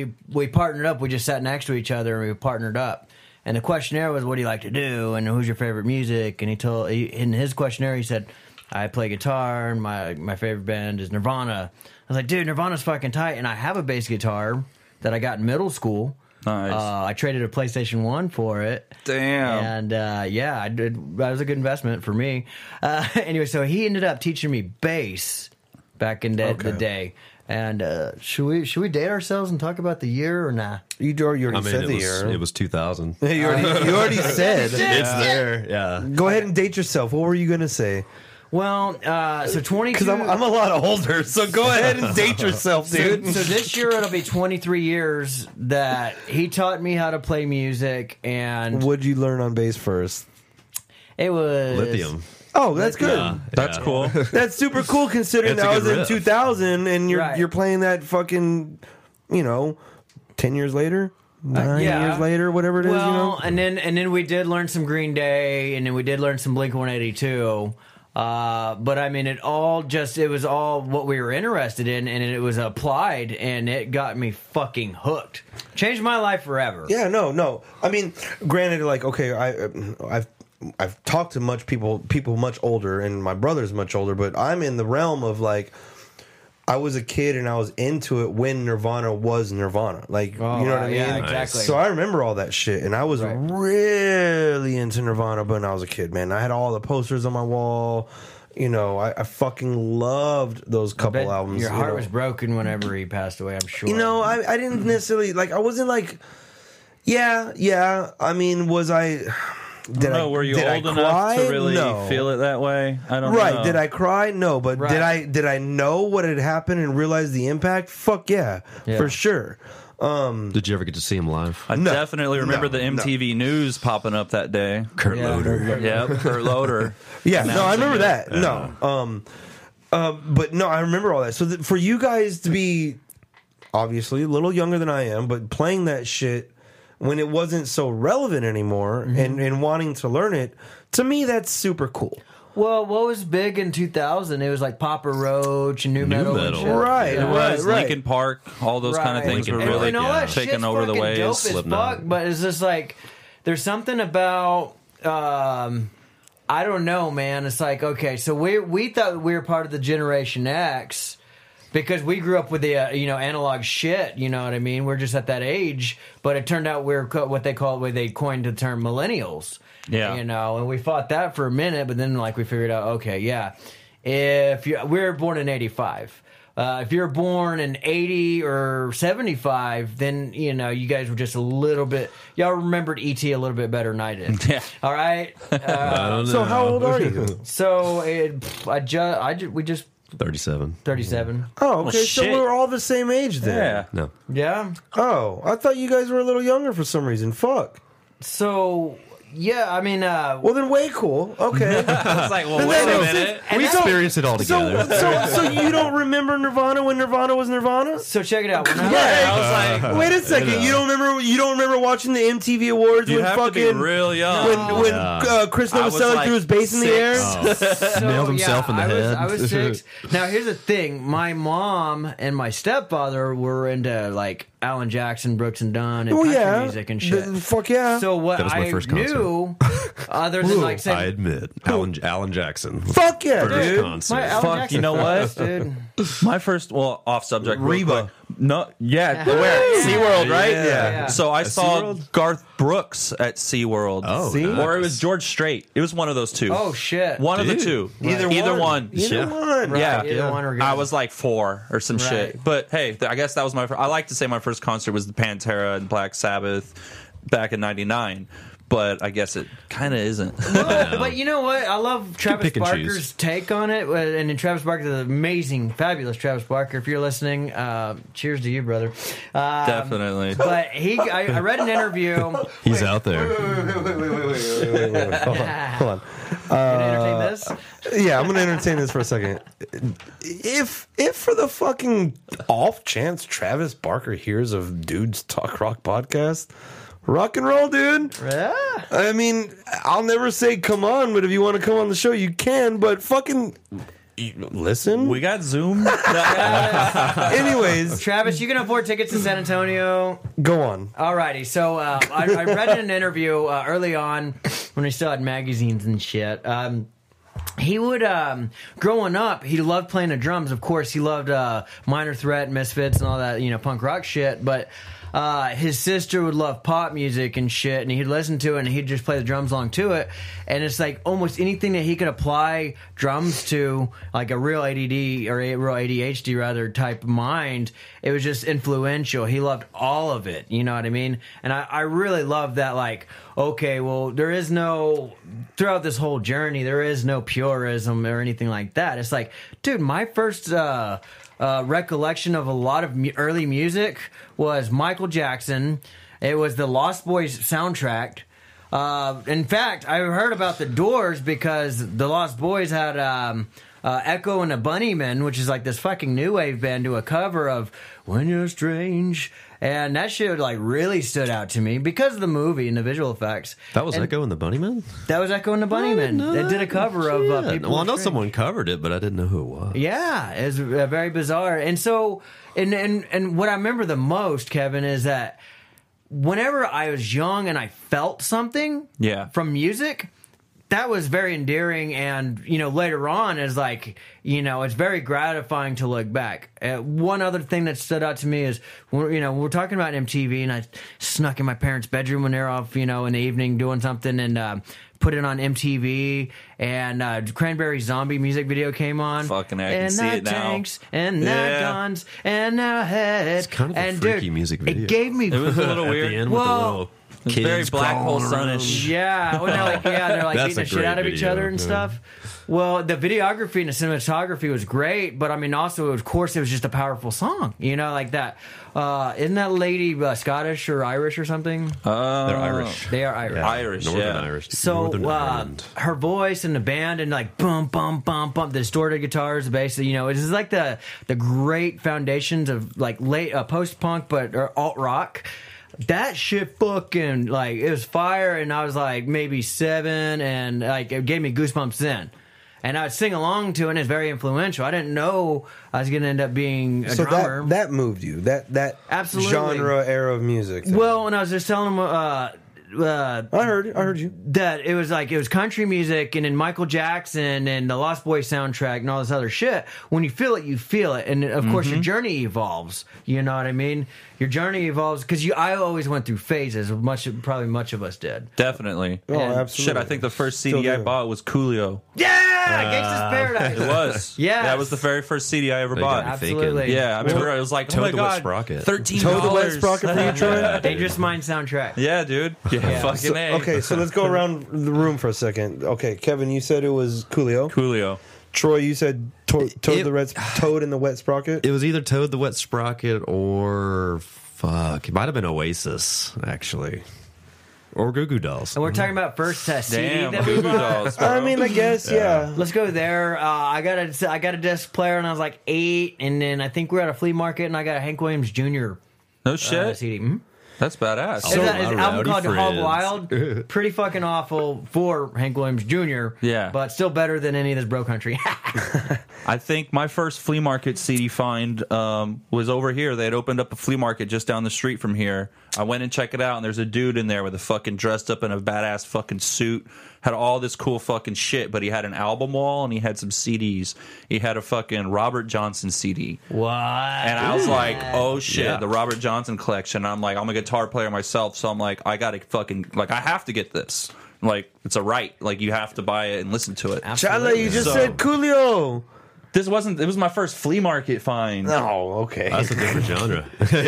We we partnered up. We just sat next to each other and we partnered up. And the questionnaire was, "What do you like to do?" and "Who's your favorite music?" And he told he, in his questionnaire he said, "I play guitar and my my favorite band is Nirvana." I was like, "Dude, Nirvana's fucking tight." And I have a bass guitar that I got in middle school. Nice. Uh, I traded a PlayStation One for it. Damn. And uh, yeah, I did. That was a good investment for me. Uh, anyway, so he ended up teaching me bass back in the, Okay. the day. And uh, should we should we date ourselves and talk about the year or nah? You already, you I already mean, said it the was, year. it was 2000. you, already, you already said. It's there. Yeah. Go ahead and date yourself. What were you gonna say? Well, uh, so twenty Because. I'm, I'm a lot older, so go ahead and date yourself, so, dude. so this year it'll be 23 years that he taught me how to play music, and What'd you learn on bass first? it was Lithium. Oh, that's good. Yeah, That's yeah. cool. That's super cool considering It's a that was good in riff. 2000 and you're Right. you're playing that fucking, you know, 10 years later, nine Uh, yeah. years later, whatever it is, well, you know. and then and then we did learn some Green Day, and then we did learn some Blink 182. Uh, but I mean, it all just it was all what we were interested in, and it was applied, and it got me fucking hooked. Changed my life forever. Yeah, no, no. I mean, granted, like, okay, I, I've, I've talked to much people, people much older, and my brother's much older, but I'm in the realm of like, I was a kid and I was into it when Nirvana was Nirvana. Like, Oh, you know what I mean? yeah, exactly. So I remember all that shit, and I was Right. really into Nirvana when I was a kid, man. I had all the posters on my wall. You know, I, I fucking loved those couple albums. Your you heart know. was broken whenever he passed away. I'm sure. You know, I, I didn't necessarily like. I wasn't like, yeah, yeah. I mean, was I? Did no, I? were you did I old enough cry? to really no. feel it that way? I don't Right? know. Right. Did I cry? No, but Right. did I? Did I know what had happened and realize the impact? Fuck yeah, Yeah. for sure. Um, Did you ever get to see him live? I No, definitely remember no, the no. MTV news popping up that day. Kurt Yeah. Loder. Yeah, Kurt Loder. Yeah, no, I remember that. it. No, um, uh, but no, I remember all that. So th- for you guys to be obviously a little younger than I am, but playing that shit when it wasn't so relevant anymore and, and wanting to learn it, to me, that's super cool. Well, what was big in 2000? It was like Papa Roach and new metal. and metal. shit. Right, It Yeah. right, was right. Linkin Park. All those kind of Right. things were Linkin And- really and all that taking over the fucking waves. Dope as Slipknot. fuck, but it's just like there's something about um, I don't know, man. It's like okay, so we we thought we were part of the Generation X because we grew up with the uh, you know analog shit. You know what I mean? We're just at that age, but it turned out we're co- what they call what they coined the term millennials. Yeah. you know, and we fought that for a minute, but then like we figured out, okay, yeah, if you we were born in '85. Uh, if you're born in 80 or 75, then, you know, you guys were just a little bit, y'all remembered ET a little bit better than I did. Yeah. All right. Uh, So how old are you? so it, I just, I just, we just, 37. 37. Oh, okay. so shit. we're all the same age then. Yeah. No. Yeah. Oh, I thought you guys were a little younger for some reason. Fuck. So, yeah, I mean, uh, Well, then way cool. Okay. I was like, well, And wait then- a minute. and We that- experienced it all together. so, so you don't remember Nirvana when Nirvana was Nirvana? so check it out. When I- Yeah, I was like, Wait a second. You don't remember? You don't remember watching the MTV Awards you when have to be fucking real young. when when Yeah. uh, Chris I was Novoselic like threw his bass in the air? six. So, Nailed himself in the I was, head. I was six. Now here's the thing: my mom and my stepfather were into like Alan Jackson, Brooks and Dunn, and Oh country yeah, music and shit. The- fuck yeah. So what That was my I first concert. knew, other than like saying, I admit, Alan Alan Jackson. fuck yeah, First dude. concert. my Alan Fuck, Jackson you know what? dude. My first, well, off subject. real Reba. quick. No, yeah, where SeaWorld, right? Yeah. Yeah. So I saw SeaWorld? Garth Brooks at SeaWorld. Oh, See? nice. or it was George Strait. It was one of those two. Oh shit! one of the Dude. two. Either Either one. one. Either Yeah. one. Right, yeah. either Yeah. one or good. I was like four or some Right. shit. But hey, th- I guess that was my. Fir- I like to say my first concert was the Pantera and Black Sabbath back in '99. But I guess it kind of isn't. Well, but you know what? I love Travis pick and Barker's choose. take on it, uh, and then Travis Barker, the amazing, fabulous Travis Barker. If you're listening, uh, cheers to you, brother. Um, Definitely. But he, I, I read an interview. He's out there. Hold on. Hold on. Can I entertain this? Yeah, I'm gonna entertain this for a second. If if for the fucking off chance Travis Barker hears of Dudes Talk Rock podcast, rock and roll, dude. Yeah. I mean, I'll never say come on, but if you want to come on the show, you can. But fucking listen. We got Zoom. Anyways, Travis, you can afford tickets to San Antonio. go on. Alrighty, so uh, I, I read in an interview uh, early on when he still had magazines and shit. Um, he would, um, growing up, he loved playing the drums. Of course, he loved uh, Minor Threat, Misfits, and all that, you know, punk rock shit. But uh, his sister would love pop music and shit, and he'd listen to it, and he'd just play the drums along to it. And it's like almost anything that he could apply drums to, like a real ADD or a real ADHD rather type mind, it was just influential. He loved all of it. You know what I mean? And I, I really love that. Like, okay, well, there is no throughout this whole journey, there is no purism or anything like that. It's like, dude, my first. uh uh, recollection of a lot of mu- early music was Michael Jackson. It was the Lost Boys soundtrack. Uh, in fact, I heard about the Doors because the Lost Boys had um, uh, Echo and the Bunnymen, which is like this fucking new wave band, do a cover of "When You're Strange," and that shit like really stood out to me because of the movie and the visual effects. That was And Echo and the Bunnymen. That was Echo and the Bunnymen. They did a cover of uh, People. Well, I know someone covered it, but I didn't know who it was. Yeah, it's uh, very bizarre. And so, and, and and what I remember the most, Kevin, is that whenever I was young and I felt something, Yeah. from music. That was very endearing, and you know, later on, is like you know, it's very gratifying to look back. Uh, one other thing that stood out to me is, when, you know, we're talking about MTV, and I snuck in my parents' bedroom when they're off, you know, in the evening doing something, and uh, put it on MTV, and uh, Cranberry Zombie music video came on. Fucking A, I can and see now it now. tanks, and now Yeah. guns, and now heads. It's kind of a freaky dude, music video. It gave me It was a little weird. the end Well, the little It's kids very black hole crawling sunish. yeah, well, they're like, yeah, they're like That's beating a the shit great out of each video, other and yeah. stuff. Well, the videography and the cinematography was great, but I mean, also, of course, it was just a powerful song. You know, like that. Uh, isn't that lady uh, Scottish or Irish or something? Uh, They're Irish. they are Irish. Yeah. Irish, Northern yeah. Irish. So Northern uh, Ireland. her voice and the band and like bum bum bum bum the distorted guitars, the bass, you know, it is like the the great foundations of like late uh, post punk but or alt rock. That shit fucking like it was fire, and I was like maybe seven, and like it gave me goosebumps then. And I would sing along to it, and it's very influential. I didn't know I was going to end up being a So drummer. that that moved you. That that Absolutely. genre era of music. well, and I was just telling him, uh, uh, I heard. I heard you. that it was like it was country music and then Michael Jackson and the Lost Boys soundtrack and all this other shit. When you feel it, you feel it, and of course Mm-hmm. your journey evolves. You know what I mean? Your journey evolves because you. I always went through phases. Much, probably much of us did. Definitely. Oh, And- absolutely. Shit, I think the first Still CD I do. bought was Coolio. Yeah, uh, Gangsta's Paradise. It was. Yes. That was the very first CD I ever They bought. got me Absolutely. thinking. Yeah, I remember I was like, Toad oh my the Wet god, Sprocket. thirteen Toad the Wet dollars. Sprocket for you, Troy? Dangerous Mind soundtrack. Yeah, dude. Yeah, fucking So- A. okay, so let's go around the room for a second. Okay, Kevin, you said it was Coolio. Coolio. Troy, you said to- Toad It- the Red Toad in the Wet Sprocket. It was either Toad the Wet Sprocket or fuck. It might have been Oasis actually, or Goo Goo Dolls. And we're talking about first test CD Damn, that we Goo Goo bought. Dolls. bro. I mean, I guess yeah. Let's go there. Uh, I got a I got a disc player and I was like eight, and then I think we're at a flea market, and I got a Hank Williams Jr. no Uh, shit. CD. Mhm. That's badass. Is that is an album rowdy called Hog friends. Wild. Pretty fucking awful for Hank Williams Jr. Yeah. but still better than any of this bro country. I think my first flea market CD find um, was over here. They had opened up a flea market just down the street from here. I went and checked it out, and there's a dude in there with a fucking dressed up in a badass fucking suit, had all this cool fucking shit, but he had an album wall and he had some CDs. He had a fucking Robert Johnson CD. what? And I was like, oh shit, Yeah. the Robert Johnson collection. I'm like, I'm a guitar player myself, so I'm like, I gotta fucking, like, I have to get this. Like, it's a right. Like, you have to buy it and listen to it. Chala, you just So- said Coolio. This wasn't, it was my first flea market find. Oh, okay. That's a different genre. Yeah,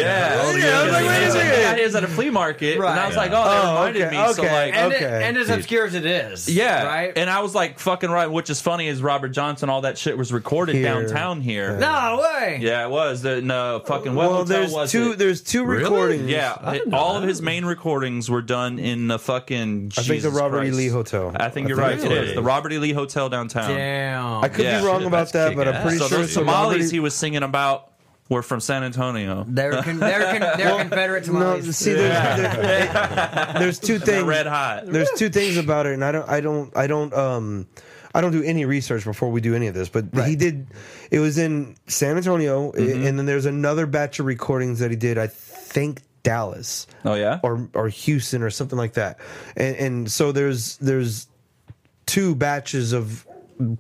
Yeah, I was like, wait a I second. got his at a flea market, and I was Right. like, "Oh, that Oh, reminded okay, me." So like, and, okay. it, and as obscure as it is, yeah, right? And I was like, "Fucking right." Which is funny is Robert Johnson. All that shit was recorded Here. downtown here. no way. Yeah, it was. The, no, fucking what well, hotel there's was two. it? There's two Really? recordings. Yeah, didn't know all of his main recordings were done in the fucking. I think the Jesus Robert E. Lee Hotel. I think I you're think right. It is the Robert E. Lee Hotel downtown. Damn. I could be wrong about that, but I'm kick-ass. pretty So sure those the Somalis he was singing about were from San Antonio. they're con- they're, con- they're Confederate No, Somalis. see, there's, there- there's two They're things. red hot. There's two things about it, and I don't, I don't, I don't, um, I don't do any research before we do any of this, but he did. It was in San Antonio, Mm-hmm. and then there's another batch of recordings that he did. I think Dallas. Oh, yeah? or or Houston or something like that. And and so there's there's two batches of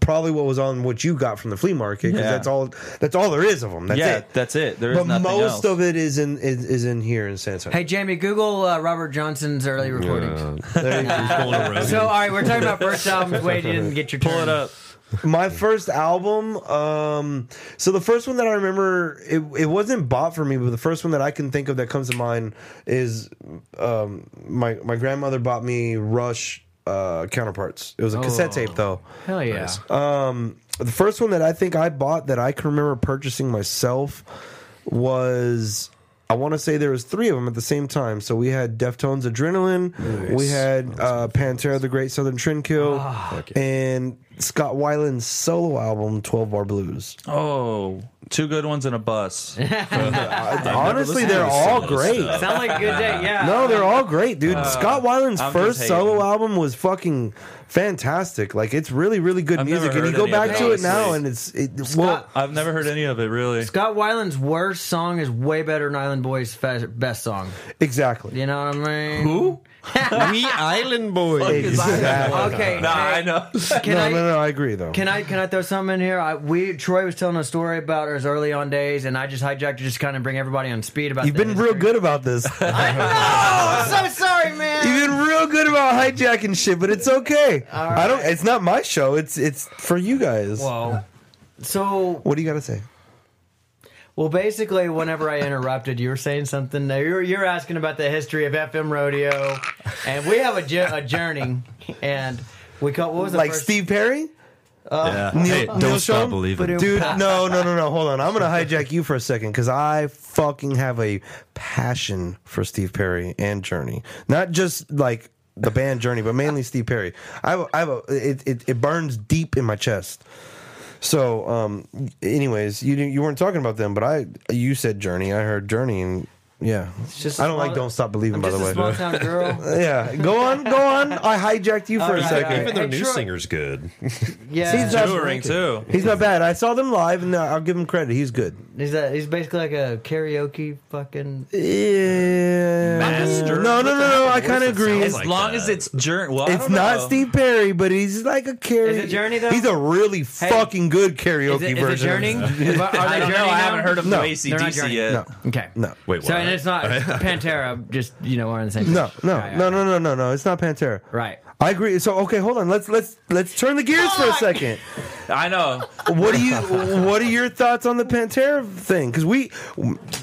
probably what was on what you got from the flea market because Yeah. that's all that's all there is of them. That's yeah, it. that's it. There is but nothing most else. of it is in is, is in here in San Antonio. Hey Jamie, Google uh, Robert Johnson's early recordings. There you go. So all right, we're talking about first albums. Wait, you didn't get your turn. Pull it up. My first album, um, so the first one that I remember, it, it wasn't bought for me, but the first one that I can think of that comes to mind is um, my my grandmother bought me Rush uh, counterparts. It was a cassette tape though. Hell yeah. The first one that I think I bought that I can remember purchasing myself was I want to say there was three of them at the same time. So we had Deftones Adrenaline, we had uh, Pantera the Great Southern Trendkill, and Scott Weiland's solo album Twelve Bar Blues. Oh, two good ones in a bus. Honestly, they're all some of this great. Sound like a good day. Yeah. No, they're all great, dude. Uh, Scott Weiland's I'm first just solo album was fucking fantastic. Like it's really, really good I've music, and you heard go any of back it, to it now, honestly. and it's it, well. I've never heard any of it really. Scott Weiland's worst song is way better than Island Boys' fe- best song. Exactly. You know what I mean? Who? we Island Boys. Exactly. Okay. Nah, hey, I know. Can no, I? no, no. I agree though. Can I can I throw something in here? I, we Troy was telling a story about his early on days, and I just hijacked to just kind of bring everybody on speed about. You've been real good about this. I know. I'm so sorry, man. You've been real good about hijacking shit, but it's okay. I don't. It's not my show. It's it's for you guys. Whoa. So What do you got to say? Well, basically, whenever I interrupted, you were saying something. You're, you're asking about the history of FM rodeo, and we have a, a journey, and we call what was the Like first? Steve Perry, yeah. Neal- hey, don't stop Schon? believing. dude. No, no, no, no. Hold on. I'm gonna hijack you for a second because I fucking have a passion for Steve Perry and Journey. Not just like the band Journey, but mainly Steve Perry. I have, a- I have a. It, it it burns deep in my chest. So, um, anyways, you you weren't talking about them, but I you said Journey. I heard Journey, and yeah, it's just a I don't like Don't Stop Believing. I'm By just the a way, small town girl. yeah, go on, go on. I hijacked you for a right, second. Even their Hey, new Troy- singer's good. Yeah, He's not- Touring too. He's not bad. I saw them live, and uh, I'll give him credit. He's good. he's a, he's basically like a karaoke fucking. Yeah. Master. No, no, no, no. I kind of agree. As like long that. as it's journey. Well, It's don't know. Steve Perry, but he's like a karaoke. Is it Journey, though? He's a really fucking good karaoke Is it, is it version. Journey? Are they I don't Journey know. I haven't heard of No, no, they're not ACDC yet. No, Okay. no, Wait, what? And it's not Pantera. Just you know, we're on the same. no, page. no, Yeah, yeah. no, no, no, no, no. It's not Pantera. Right. I agree. So okay, hold on. Let's let's let's turn the gears for a second. I know. What do you? What are your thoughts on the Pantera thing? Because we,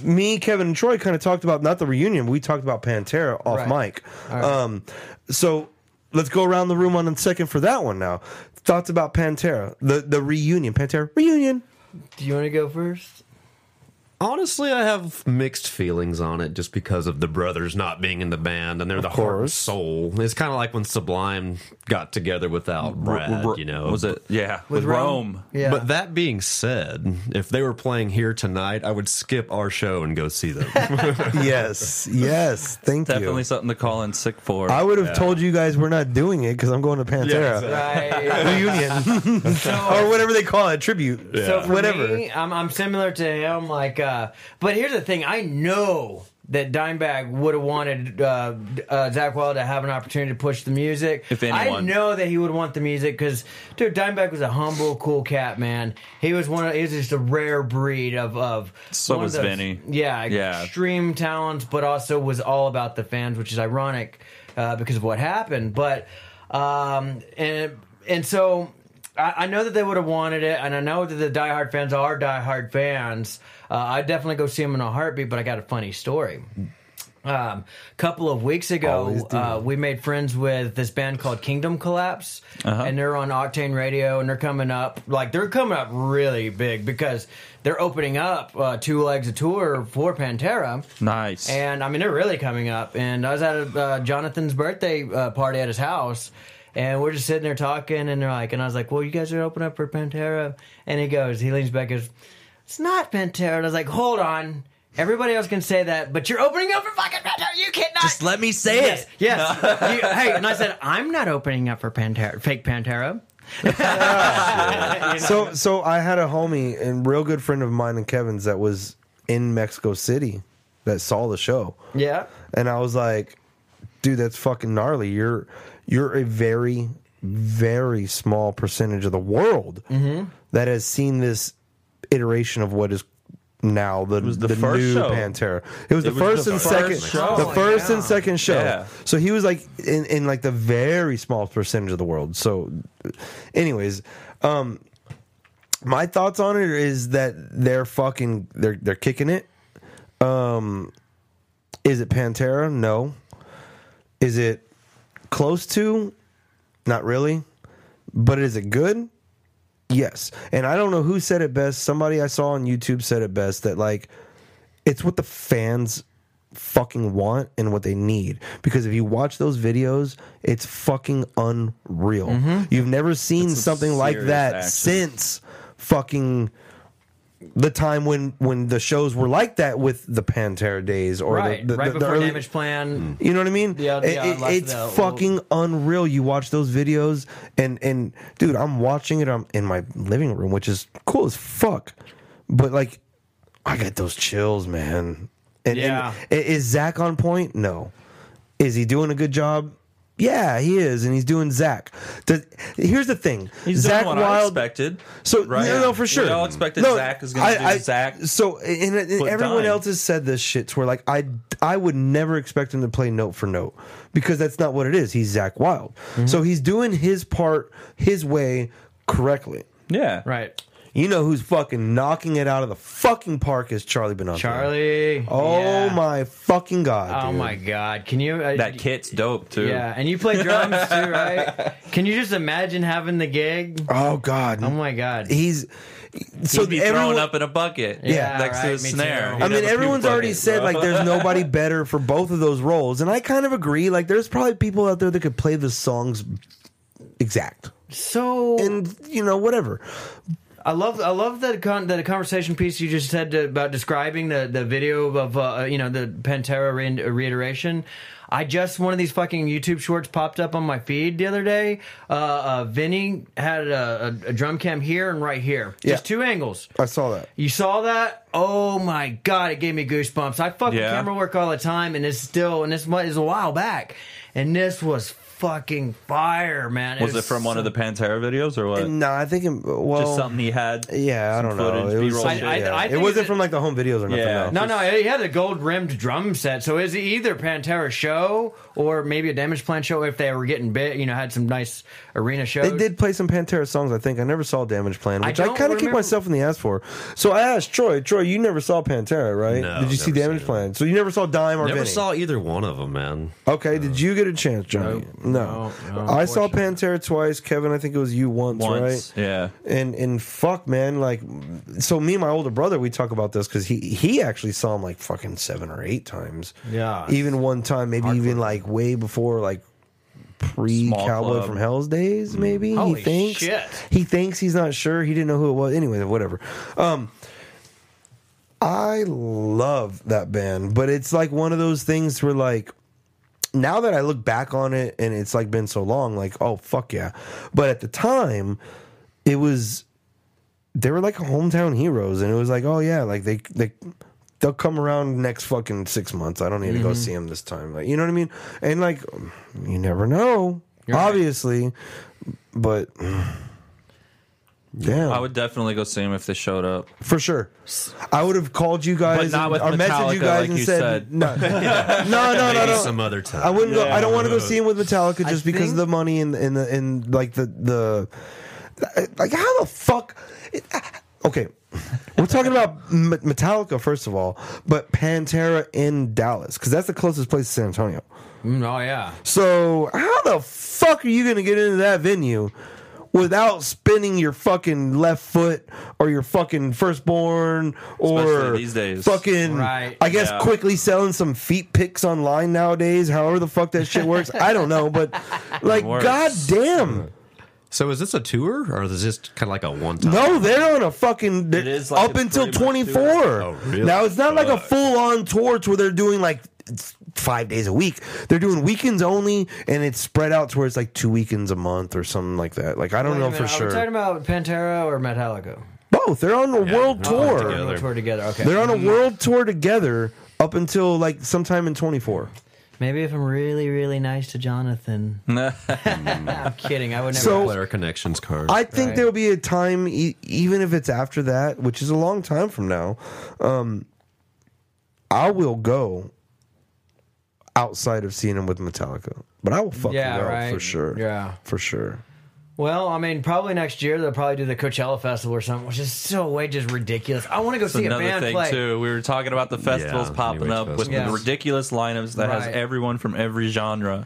me, Kevin, and Troy kind of talked about not the reunion. We talked about Pantera off Right. mic. Um, so let's go around the room on a second for that one now. Thoughts about Pantera, the the reunion, Pantera reunion. Do you want to go first? Honestly, I have mixed feelings on it just because of the brothers not being in the band and they're the heart and soul. It's kind of like when Sublime got together without Brad, R- you know. Was it? Yeah, With with, Rome? Rome. Yeah. But that being said, if they were playing here tonight, I would skip our show and go see them. yes, yes. Thank Definitely you. Definitely something to call in sick for. I would have told you guys we're not doing it because I'm going to Pantera Right. reunion or whatever they call it, tribute. So for Whatever. me, I'm, I'm similar to him. Like, uh, but here's the thing: I know that Dimebag would have wanted uh, uh, Zakk Wylde to have an opportunity to push the music. If I know that he would want the music because, dude, Dimebag was a humble, cool cat, man. He was one. Of, he was just a rare breed of of. So one of was those- Vinnie. Yeah, Yeah. extreme talents, but also was all about the fans, which is ironic uh, because of what happened. But um, and and so I, I know that they would have wanted it, and I know that the diehard fans are diehard fans. Uh, I'd definitely go see them in a heartbeat, but I got a funny story. Um, couple of weeks ago, uh, we made friends with this band called Kingdom Collapse, and they're on Octane Radio, and they're coming up like they're coming up really big because they're opening up uh, two legs of tour for Pantera. nice. And I mean, they're really coming up. And I was at uh, Jonathan's birthday uh, party at his house, and we're just sitting there talking. And they're like, and I was like, "Well, you guys are opening up for Pantera." And he goes, he leans back, and goes, "It's not Pantera." And I was like, "Hold on." Everybody else can say that, but you're opening up for fucking Pantera. You cannot. Just let me say Yes, it. yes. You- hey, and I said, I'm not opening up for Pantera, fake Pantera. So so I had a homie and real good friend of mine and Kevin's that was in Mexico City that saw the show. Yeah. And I was like, dude, that's fucking gnarly. You're you're a very, very small percentage of the world Mm-hmm. that has seen this iteration of what is now the, was the the first new show. Pantera. It was It the was first the and first second show. the first yeah. and second show. Yeah. So he was like in, in like the very small percentage of the world. So anyways, um my thoughts on it is that they're fucking they're they're kicking it. Um is it Pantera? No. Is it close to? Not really. But is it good? Yes. And I don't know who said it best. Somebody I saw on YouTube said it best that like it's what the fans fucking want and what they need. Because if you watch those videos, it's fucking unreal. You've never seen something like that action. since fucking the time when when the shows were like that with the Pantera days or right. the, the, right the before early- Damage Plan. Mm. you know what I mean? Yeah, It- yeah, it- it's the- fucking unreal. You watch those videos, and and dude, I'm watching it. I'm in my living room, which is cool as fuck. But like, I get those chills, man. And, Yeah. and is Zakk on point? No. Is he doing a good job? Yeah, he is, and he's doing Zakk. Does, here's the thing: He's Zakk doing what I expected. so right? no, no, for sure. We all expected Zakk is going to do Zakk. So and, and But everyone dying. else has said this shit. To where like I, I would never expect him to play note for note because that's not what it is. He's Zakk Wylde. Mm-hmm. So he's doing his part his way correctly. Yeah, Right. You know who's fucking knocking it out of the fucking park is Charlie Benante. Charlie. Oh yeah. my fucking god! Oh dude. my god! Can you uh, That kit's dope too. Yeah, and you play drums too, right? Can you just imagine having the gig? Oh god! Oh my god! He's so He'd be everyone- thrown up in a bucket. Yeah, next to right, a me snare. I I mean, have a puke everyone's already bucket, said bro. like there's nobody better for both of those roles, and I kind of agree. Like, there's probably people out there that could play the songs exact, so and you know, whatever. I love I love that con- that conversation piece you just said to, about describing the the video of uh, you know the Pantera re- reiteration. I just one of these fucking YouTube shorts popped up on my feed the other day. Uh, uh, Vinnie had a, a, a drum cam here and right here, just Yeah. two angles. I saw that. You saw that? Oh my god, it gave me goosebumps. I fuck with Yeah. camera work all the time, and it's still and this is a while back, and this was fucking fire, man. Was it from one of the Pantera videos or what? No, I think it, well, Just something he had. yeah, I some don't know. footage, It, was, B-roll I- shit. I- yeah. I it think wasn't that- from like the home videos or nothing. Yeah. no. No, no, he had a gold rimmed drum set. So is it either Pantera show or maybe a Damageplan show if they were getting bit? You know, had some nice arena shows. They did play some Pantera songs. I think I never saw Damageplan, which I, don't kind of kick remember- myself in the ass for. So I asked Troy. Troy, you never saw Pantera, right? No, did you see never Damage it. Plan? So you never saw Dime or Never Vinnie? saw either one of them, man. Okay, did you get a chance, Johnny? No, no, no, I saw. Pantera twice. Kevin, I think it was you once, Once, right? yeah. And and fuck, man, like, so me and my older brother, we talk about this because he he actually saw him like fucking seven or eight times. Yeah. even one time, maybe even like way before like pre Small Cowboy club. from Hell's days. Maybe Holy he thinks shit. he thinks he's not sure. He didn't know who it was. Anyway, whatever. Um, I love that band, but it's like one of those things where like now that I look back on it and it's like been so long, like, oh fuck yeah. But at the time, it was they were like hometown heroes, and it was like, oh yeah, like they they they'll come around next fucking six months. I don't need to go mm-hmm. see them this time. Like you know what I mean? And like you never know, obviously, but damn, I would definitely go see him if they showed up. for sure. I would have called you guys, But not with or messaged you Metallica, guys like and you said, said. no, no, no, no, Maybe no. some other time. I wouldn't go. I don't want to go see him with Metallica just because of think- the money and and the and like the the like how the fuck. It, okay, we're talking about M- Metallica first of all, but Pantera in Dallas because that's the closest place to San Antonio. Mm, oh yeah. So how the fuck are you going to get into that venue without spinning your fucking left foot or your fucking firstborn or Especially these days. fucking Right. I guess Yeah. quickly selling some feet pics online nowadays, however the fuck that shit works. I don't know, but like works. god damn. So is this a tour or is this kind of like a one time? No, they're on a fucking It is like up a until pretty much 24. tour. Oh, really? Now it's not like a full on tour to where they're doing like five days a week. They're doing weekends only, and it's spread out to where it's like two weekends a month or something like that. Like I don't Wait know minute, for Are we talking sure. about Pantera or Metallica? Both. They're on a world Oh, tour. together. Tour together. Okay. They're on a world tour together up until like sometime in 24. Maybe if I'm really, really nice to Jonathan. I'm kidding. I would never. So- Player connections card. I think Right. there'll be a time, e- even if it's after that, which is a long time from now. Um, I will go outside of seeing him with Metallica, but I will fuck Yeah, go right. for sure. Yeah. for sure. well, I mean, probably next year they'll probably do the Coachella Festival or something, which is so way just ridiculous. I want to go That's see a another band thing play. too. We were talking about the festivals New popping Age up with festivals. the Yes. ridiculous lineups that has everyone from every genre.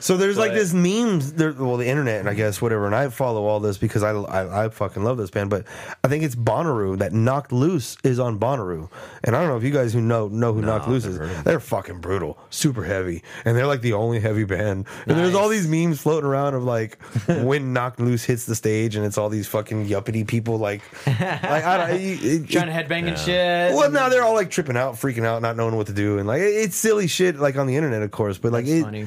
So there's like this memes, there, well, the internet, and I guess whatever, and I follow all this because I, I, I fucking love this band. But I think it's Bonnaroo that Knocked Loose is on Bonnaroo, and I don't know if you guys who know know who Knocked Loose is. heard of them. They're fucking brutal, super heavy, and they're like the only heavy band. And there's all these memes floating around of like when Knocked Loose hits the stage, and it's all these fucking yuppity people like, like I don't, it, it, Trying to headbang and shit. well, now they're all like tripping out, freaking out, not knowing what to do, and like it- it's silly shit, like on the internet, of course. But like, That's it, funny.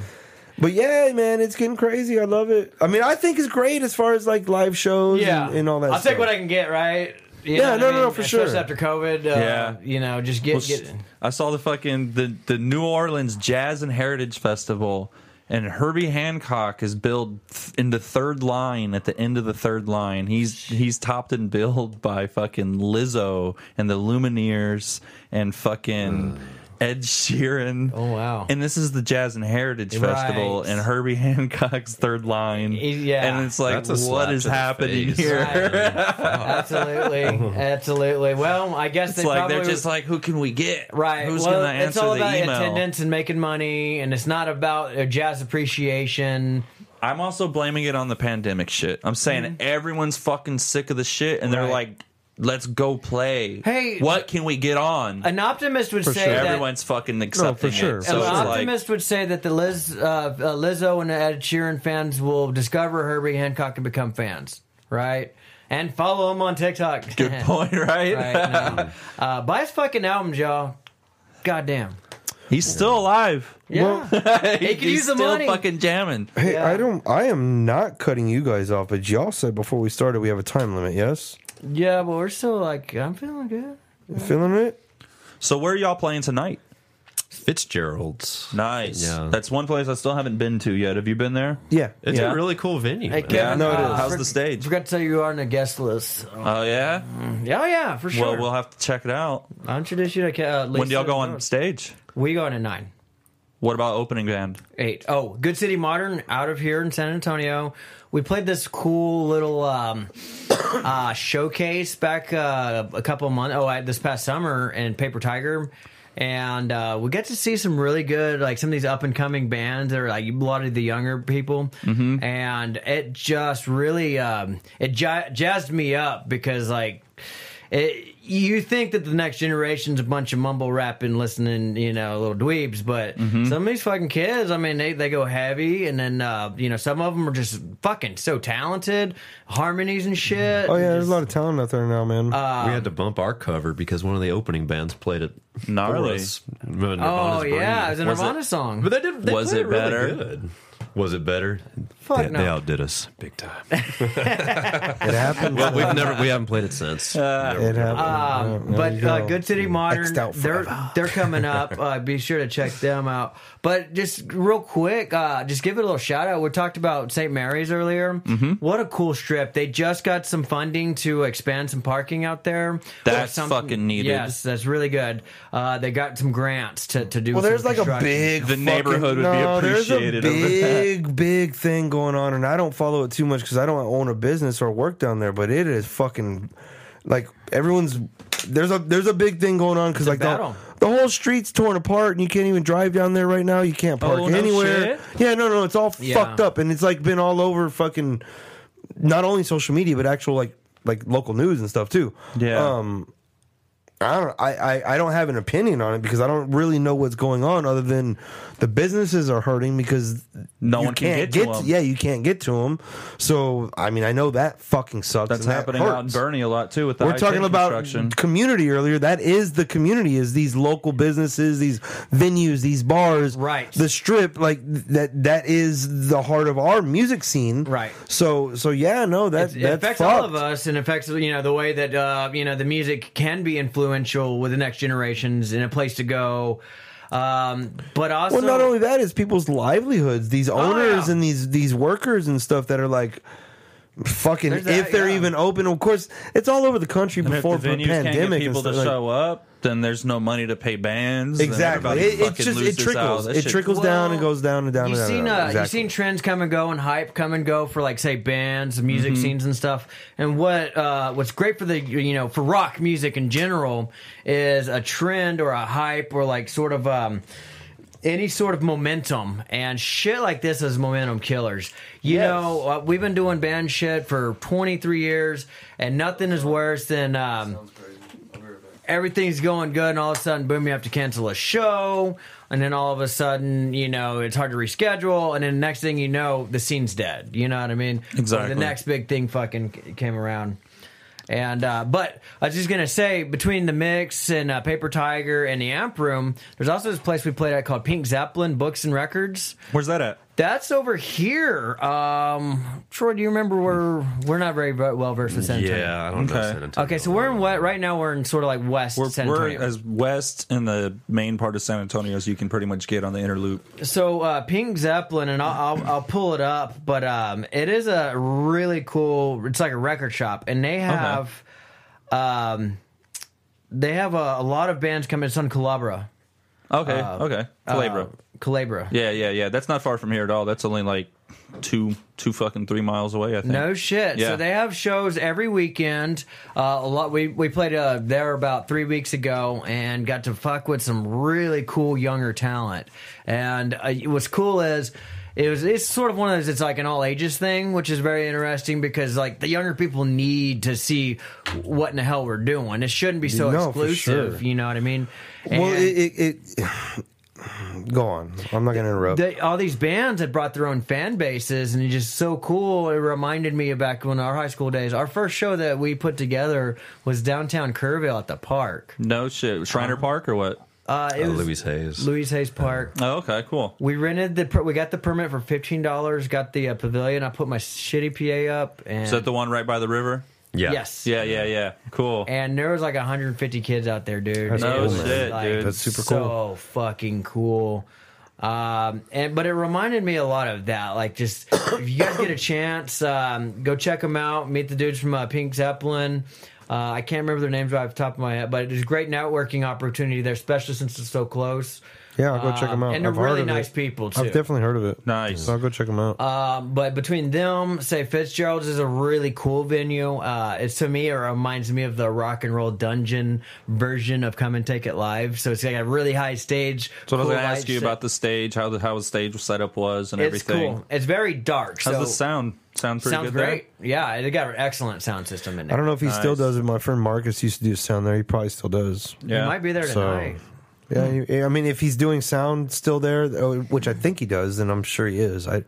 But yeah, man, it's getting crazy. I love it. I mean, I think it's great as far as like live shows Yeah, and, and all that. I'll stuff. take what I can get. Right. You Yeah, what no, I no, no, for Especially sure. after COVID. Uh, Yeah. You know, just get Well, get. I saw the fucking the the New Orleans Jazz and Heritage Festival, and Herbie Hancock is billed in the third line at the end of the third line. He's he's topped and billed by fucking Lizzo and the Lumineers and fucking. Ed Sheeran. Oh, wow. And this is the Jazz and Heritage Right. Festival, and Herbie Hancock's third line. Yeah. and it's like, That's a slap what is happening face. here? absolutely, absolutely. Well, I guess It's they like probably they're just like, who can we get? Right. Who's well, gonna answer it's all about email? attendance and making money, and it's not about uh, jazz appreciation. I'm also blaming it on the pandemic shit. I'm saying everyone's fucking sick of the shit, and they're Mm-hmm. Like, "Let's go play." Hey, what can we get on? An optimist would say sure. that. Everyone's fucking accepting sure. it. So an it's like, optimist would say that the Liz, uh, uh, Lizzo and the Ed Sheeran fans will discover Herbie Hancock and become fans, right? And follow him on TikTok. good point, right? right? No. Uh, buy his fucking albums, y'all. Goddamn. He's still alive. Yeah. he could use the still money. fucking jamming. Hey, Yeah. I don't. I am not cutting you guys off, but y'all said before we started we have a time limit. Yes, yeah, but we're still like, I'm feeling good. feeling it. So where are y'all playing tonight? Fitzgerald's. Nice. Yeah. That's one place I still haven't been to yet. Have you been there? Yeah, It's Yeah. a really cool venue. Hey, man. Kevin, no, it uh, is. How's for- the stage? Forgot to tell you you are on the guest list. Oh yeah. Yeah, yeah, for sure. Well, we'll have to check it out. I'll introduce you to uh, When do y'all go on stage? We go on at nine. What about opening band? Eight. Oh, Good City Modern out of here in San Antonio. We played this cool little um, uh, showcase back uh, a couple of months. Oh, I- this past summer in Paper Tiger, and uh, we get to see some really good, like some of these up and coming bands that are like a lot of the younger people, and it just really um, it ja- jazzed me up because like. It, you think that the next generation's a bunch of mumble rapping, listening, you know, little dweebs, but some of these fucking kids, I mean, they, they go heavy, and then uh, you know, some of them are just fucking so talented, harmonies and shit. Oh yeah, there's a lot of talent out there now, man. we had to bump our cover because one of the opening bands played it. for Gnarly. us. Oh yeah, it was a Was it- Nirvana song. But they did. They Was played it really better? good. Was it better? Fuck they, no. they outdid us big time. it happened. well, we've never we haven't played it since. it happened. Yeah, there but you uh. Good City Modern, they're they're coming up. Uh, be sure to check them out. But just real quick, uh, just give it a little shout out. We talked about St. Mary's earlier. Mm-hmm. What a cool strip! They just got some funding to expand some parking out there. That's fucking needed. Yes, that's really good. Uh, they got some grants to, to do. Well, some there's like a big The neighborhood would be appreciated over There's a that. Big, big thing going on, and I don't follow it too much because I don't own a business or work down there. But it is fucking like everyone's there's a there's a big thing going on because a like the, the whole street's torn apart and you can't even drive down there right now. You can't park Oh, no anywhere. shit? Yeah, no, no, it's all Yeah. fucked up, and it's like been all over fucking not only social media but actual like like local news and stuff too. Yeah. Um, I don't I, I I don't have an opinion on it because I don't really know what's going on other than the businesses are hurting because No one can can't get to 'em. yeah you can't get to them so I mean I know that fucking sucks That's and that happening out in. Boerne a lot too with the We're talking about community earlier. That is the community. Is these local businesses, these venues, these bars, Right. The strip, like that. That is the heart of our music scene, Right. So, so yeah, no, that it that's affects all of us and affects you know the way that uh, you know the music can be influential with the next generations and a place to go. Um, but also, Well, not only that is people's livelihoods. These owners yeah. and these these workers and stuff that are like. Fucking, There's that, if they're yeah. even open, of course, it's all over the country And if before the the venues can't get pandemic. people and to stuff, like- show up, then there's no money to pay bands. and exactly, everybody it, it's fucking just it loses out. trickles. That It shit- trickles down and Well, goes down and down You've and down. seen and uh, down. you've Exactly. seen trends come and go and hype come and go for like say bands, music Mm-hmm. scenes and stuff. And what uh, what's great for the you know for rock music in general is a trend or a hype or like sort of. Um, any sort of momentum and shit like this is momentum killers. You Yes. know, uh, we've been doing band shit for 23 years, and nothing is worse than um, everything's going good, and all of a sudden, boom, you have to cancel a show, and then all of a sudden, you know, it's hard to reschedule, and then next thing you know, the scene's dead. You know what I mean? Exactly. the next big thing fucking came around. And uh, but I was just gonna say between the mix and uh, Paper Tiger and the Amp Room, there's also this place we played at called Pink Zeppelin Books and Records. Where's that at? That's over here. Um, Troy, do you remember where we're not very well versed with San Antonio? Yeah, I don't know Okay. San Antonio. Okay, so we're in what right now. We're in sort of like west We're, San we're Antonio. as west in the main part of San Antonio as you can pretty much get on the inner loop. So uh, Pink Zeppelin, and I'll, I'll I'll pull it up, but um, it is a really cool. It's like a record shop, and they have, um, they have a, a lot of bands coming. It's on Culebra. Okay, okay. Culebra. Uh, Culebra. yeah, yeah, yeah. That's not far from here at all. That's only like two, two fucking three miles away. I think. No shit. Yeah. So they have shows every weekend. Uh, a lot. We we played uh, there about three weeks ago and got to fuck with some really cool younger talent. And uh, what's cool is. It was. It's sort of one of those. It's like an all ages thing, which is very interesting because like the younger people need to see what in the hell we're doing. It shouldn't be so No, for exclusive. sure. You know what I mean? Well, And- it, it, it go on. I'm not going to interrupt. they, all these bands had brought their own fan bases, and it's just so cool. It reminded me of back when our high school days. Our first show that we put together was downtown Kerrville at the park. No shit. Shriner Park or what? Uh, it Uh, was Louise Hays. Louise Hays Park. Oh, okay, cool. We rented the. We got the permit for fifteen dollars. Got the uh, pavilion. I put my shitty PA up, and Is that the one right by the river? Yeah. yes, Yeah, yeah, yeah. Cool. And there was like 150 kids out there, dude. That's It No was, shit, dude. That's super cool. so cool. fucking cool. Um, and but it reminded me a lot of that. Like, just if you guys get a chance, um, go check them out. Meet the dudes from uh, Pink Zeppelin. Uh, I can't remember their names right off the top of my head, but there's a great networking opportunity there, especially since it's so close. Yeah, I'll go check them Um, out. and they're I've heard really of nice it. people too. I've definitely heard of it. Nice. So I'll go check them out. Um, but between them, say Fitzgerald's is a really cool venue. Uh, it's to me, it reminds me of the rock and roll dungeon version of Come and Take It Live. So it's like a really high stage. So I was cool going to ask you set. about the stage, how the how the stage setup was, and It's everything. cool. It's very dark. How's so the sound? Sound pretty sounds good there? great. Yeah, they got an excellent sound system in there. I don't know if he still does it. My friend Marcus used to do sound there. He probably still does. He Yeah, might be there So- tonight. Yeah, he- I mean, if he's doing sound still there, uh, which I think he does, then I'm sure he is. I,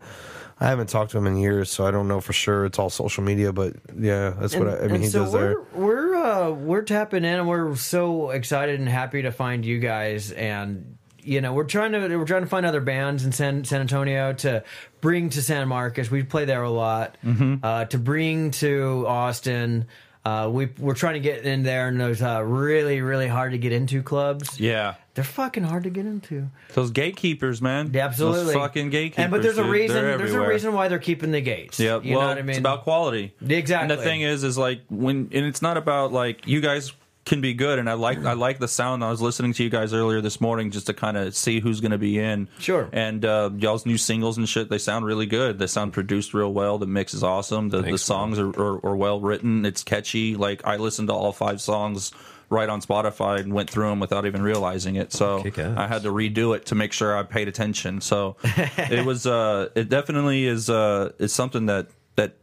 I haven't talked to him in years, so I don't know for sure. It's all social media, but yeah, that's what I, I mean. and He so does we're, there. We're uh, we're tapping in, and we're so excited and happy to find you guys. And you know, we're trying to we're trying to find other bands in San San Antonio to bring to San Marcos. We play there a lot. Mm-hmm. Uh, to bring to Austin. Uh, we we're trying to get in there in those uh, really really hard to get into clubs. Yeah. They're fucking hard to get into. Those gatekeepers, man. Yeah, absolutely. Those fucking gatekeepers. And but there's a dude. reason. They're There's everywhere. a reason why they're keeping the gates. Yeah, you well, know what I mean. it's about quality. Exactly. And the thing is, is like when, and it's not about like you guys can be good, and I like I like the sound. I was listening to you guys earlier this morning just to kind of see who's going to be in. Sure. And uh, y'all's new singles and shit, they sound really good. They sound produced real well. The mix is awesome. The, the songs are, are, are well written. It's catchy. Like I listened to all five songs right on Spotify and went through them without even realizing it. So I had to redo it to make sure I paid attention. So it was uh it definitely is uh is something that that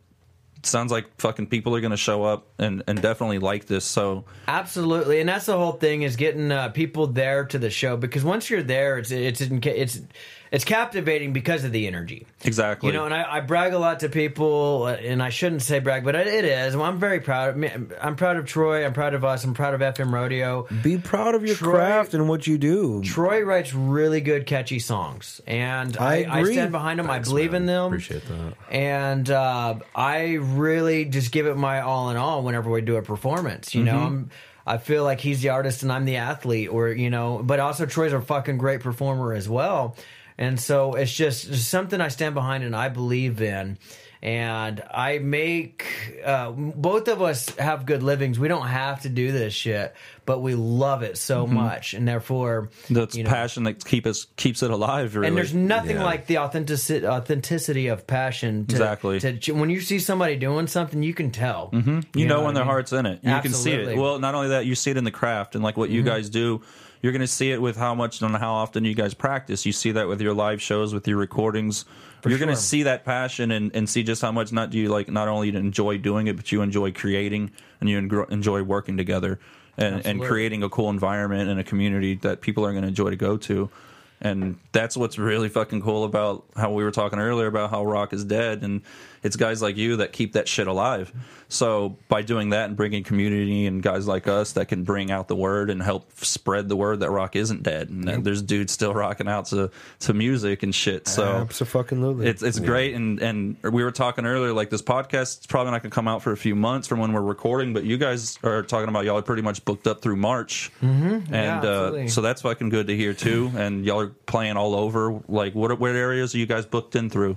sounds like fucking people are going to show up and and definitely like this. So Absolutely, and that's the whole thing is getting uh, people there to the show because once you're there, it's it's it's it's captivating because of the energy. exactly, You know, and I, I brag a lot to people, uh, and I shouldn't say brag, but it, it is. I'm very proud. Of, I'm proud of Troy. I'm proud of us. I'm proud of FM Rodeo. Be proud of your Troy- craft and what you do. Troy writes really good, catchy songs, and I I, I, stand behind him. I believe in them. Appreciate that. and uh, I really just give it my all in all whenever we do a performance. You know, Mm-hmm. I'm, I feel like he's the artist and I'm the athlete, or you know, but also Troy's a fucking great performer as well. And so it's just it's something I stand behind and I believe in. And I make uh, both of us have good livings. We don't have to do this shit, but we love it so much, and therefore that's you know, passion that keep us keeps it alive. Really, and there's nothing Yeah. like the authenticity authenticity of passion. To, Exactly. To, when you see somebody doing something, you can tell. Mm-hmm. you, know, when what I their mean? heart's in it. You can see it. Well, not only that, you see it in the craft and like what you guys do. You're going to see it with how much and how often you guys practice. You see that with your live shows, with your recordings. You're going to see that passion and, and see just how much not do you like not only enjoy doing it, but you enjoy creating and you enjoy working together and, and creating a cool environment and a community that people are going to enjoy to go to. And that's what's really fucking cool about how we were talking earlier about how rock is dead. And it's guys like you that keep that shit alive. So by doing that and bringing community and guys like us that can bring out the word and help spread the word that rock isn't dead and there's dudes still rocking out to, to music and shit. So Absolutely. it's it's great and and we were talking earlier like this podcast is probably not gonna come out for a few months from when we're recording but you guys are talking about y'all are pretty much booked up through March mm-hmm. and uh, so that's fucking good to hear too and y'all are playing all over like what what areas are you guys booked in through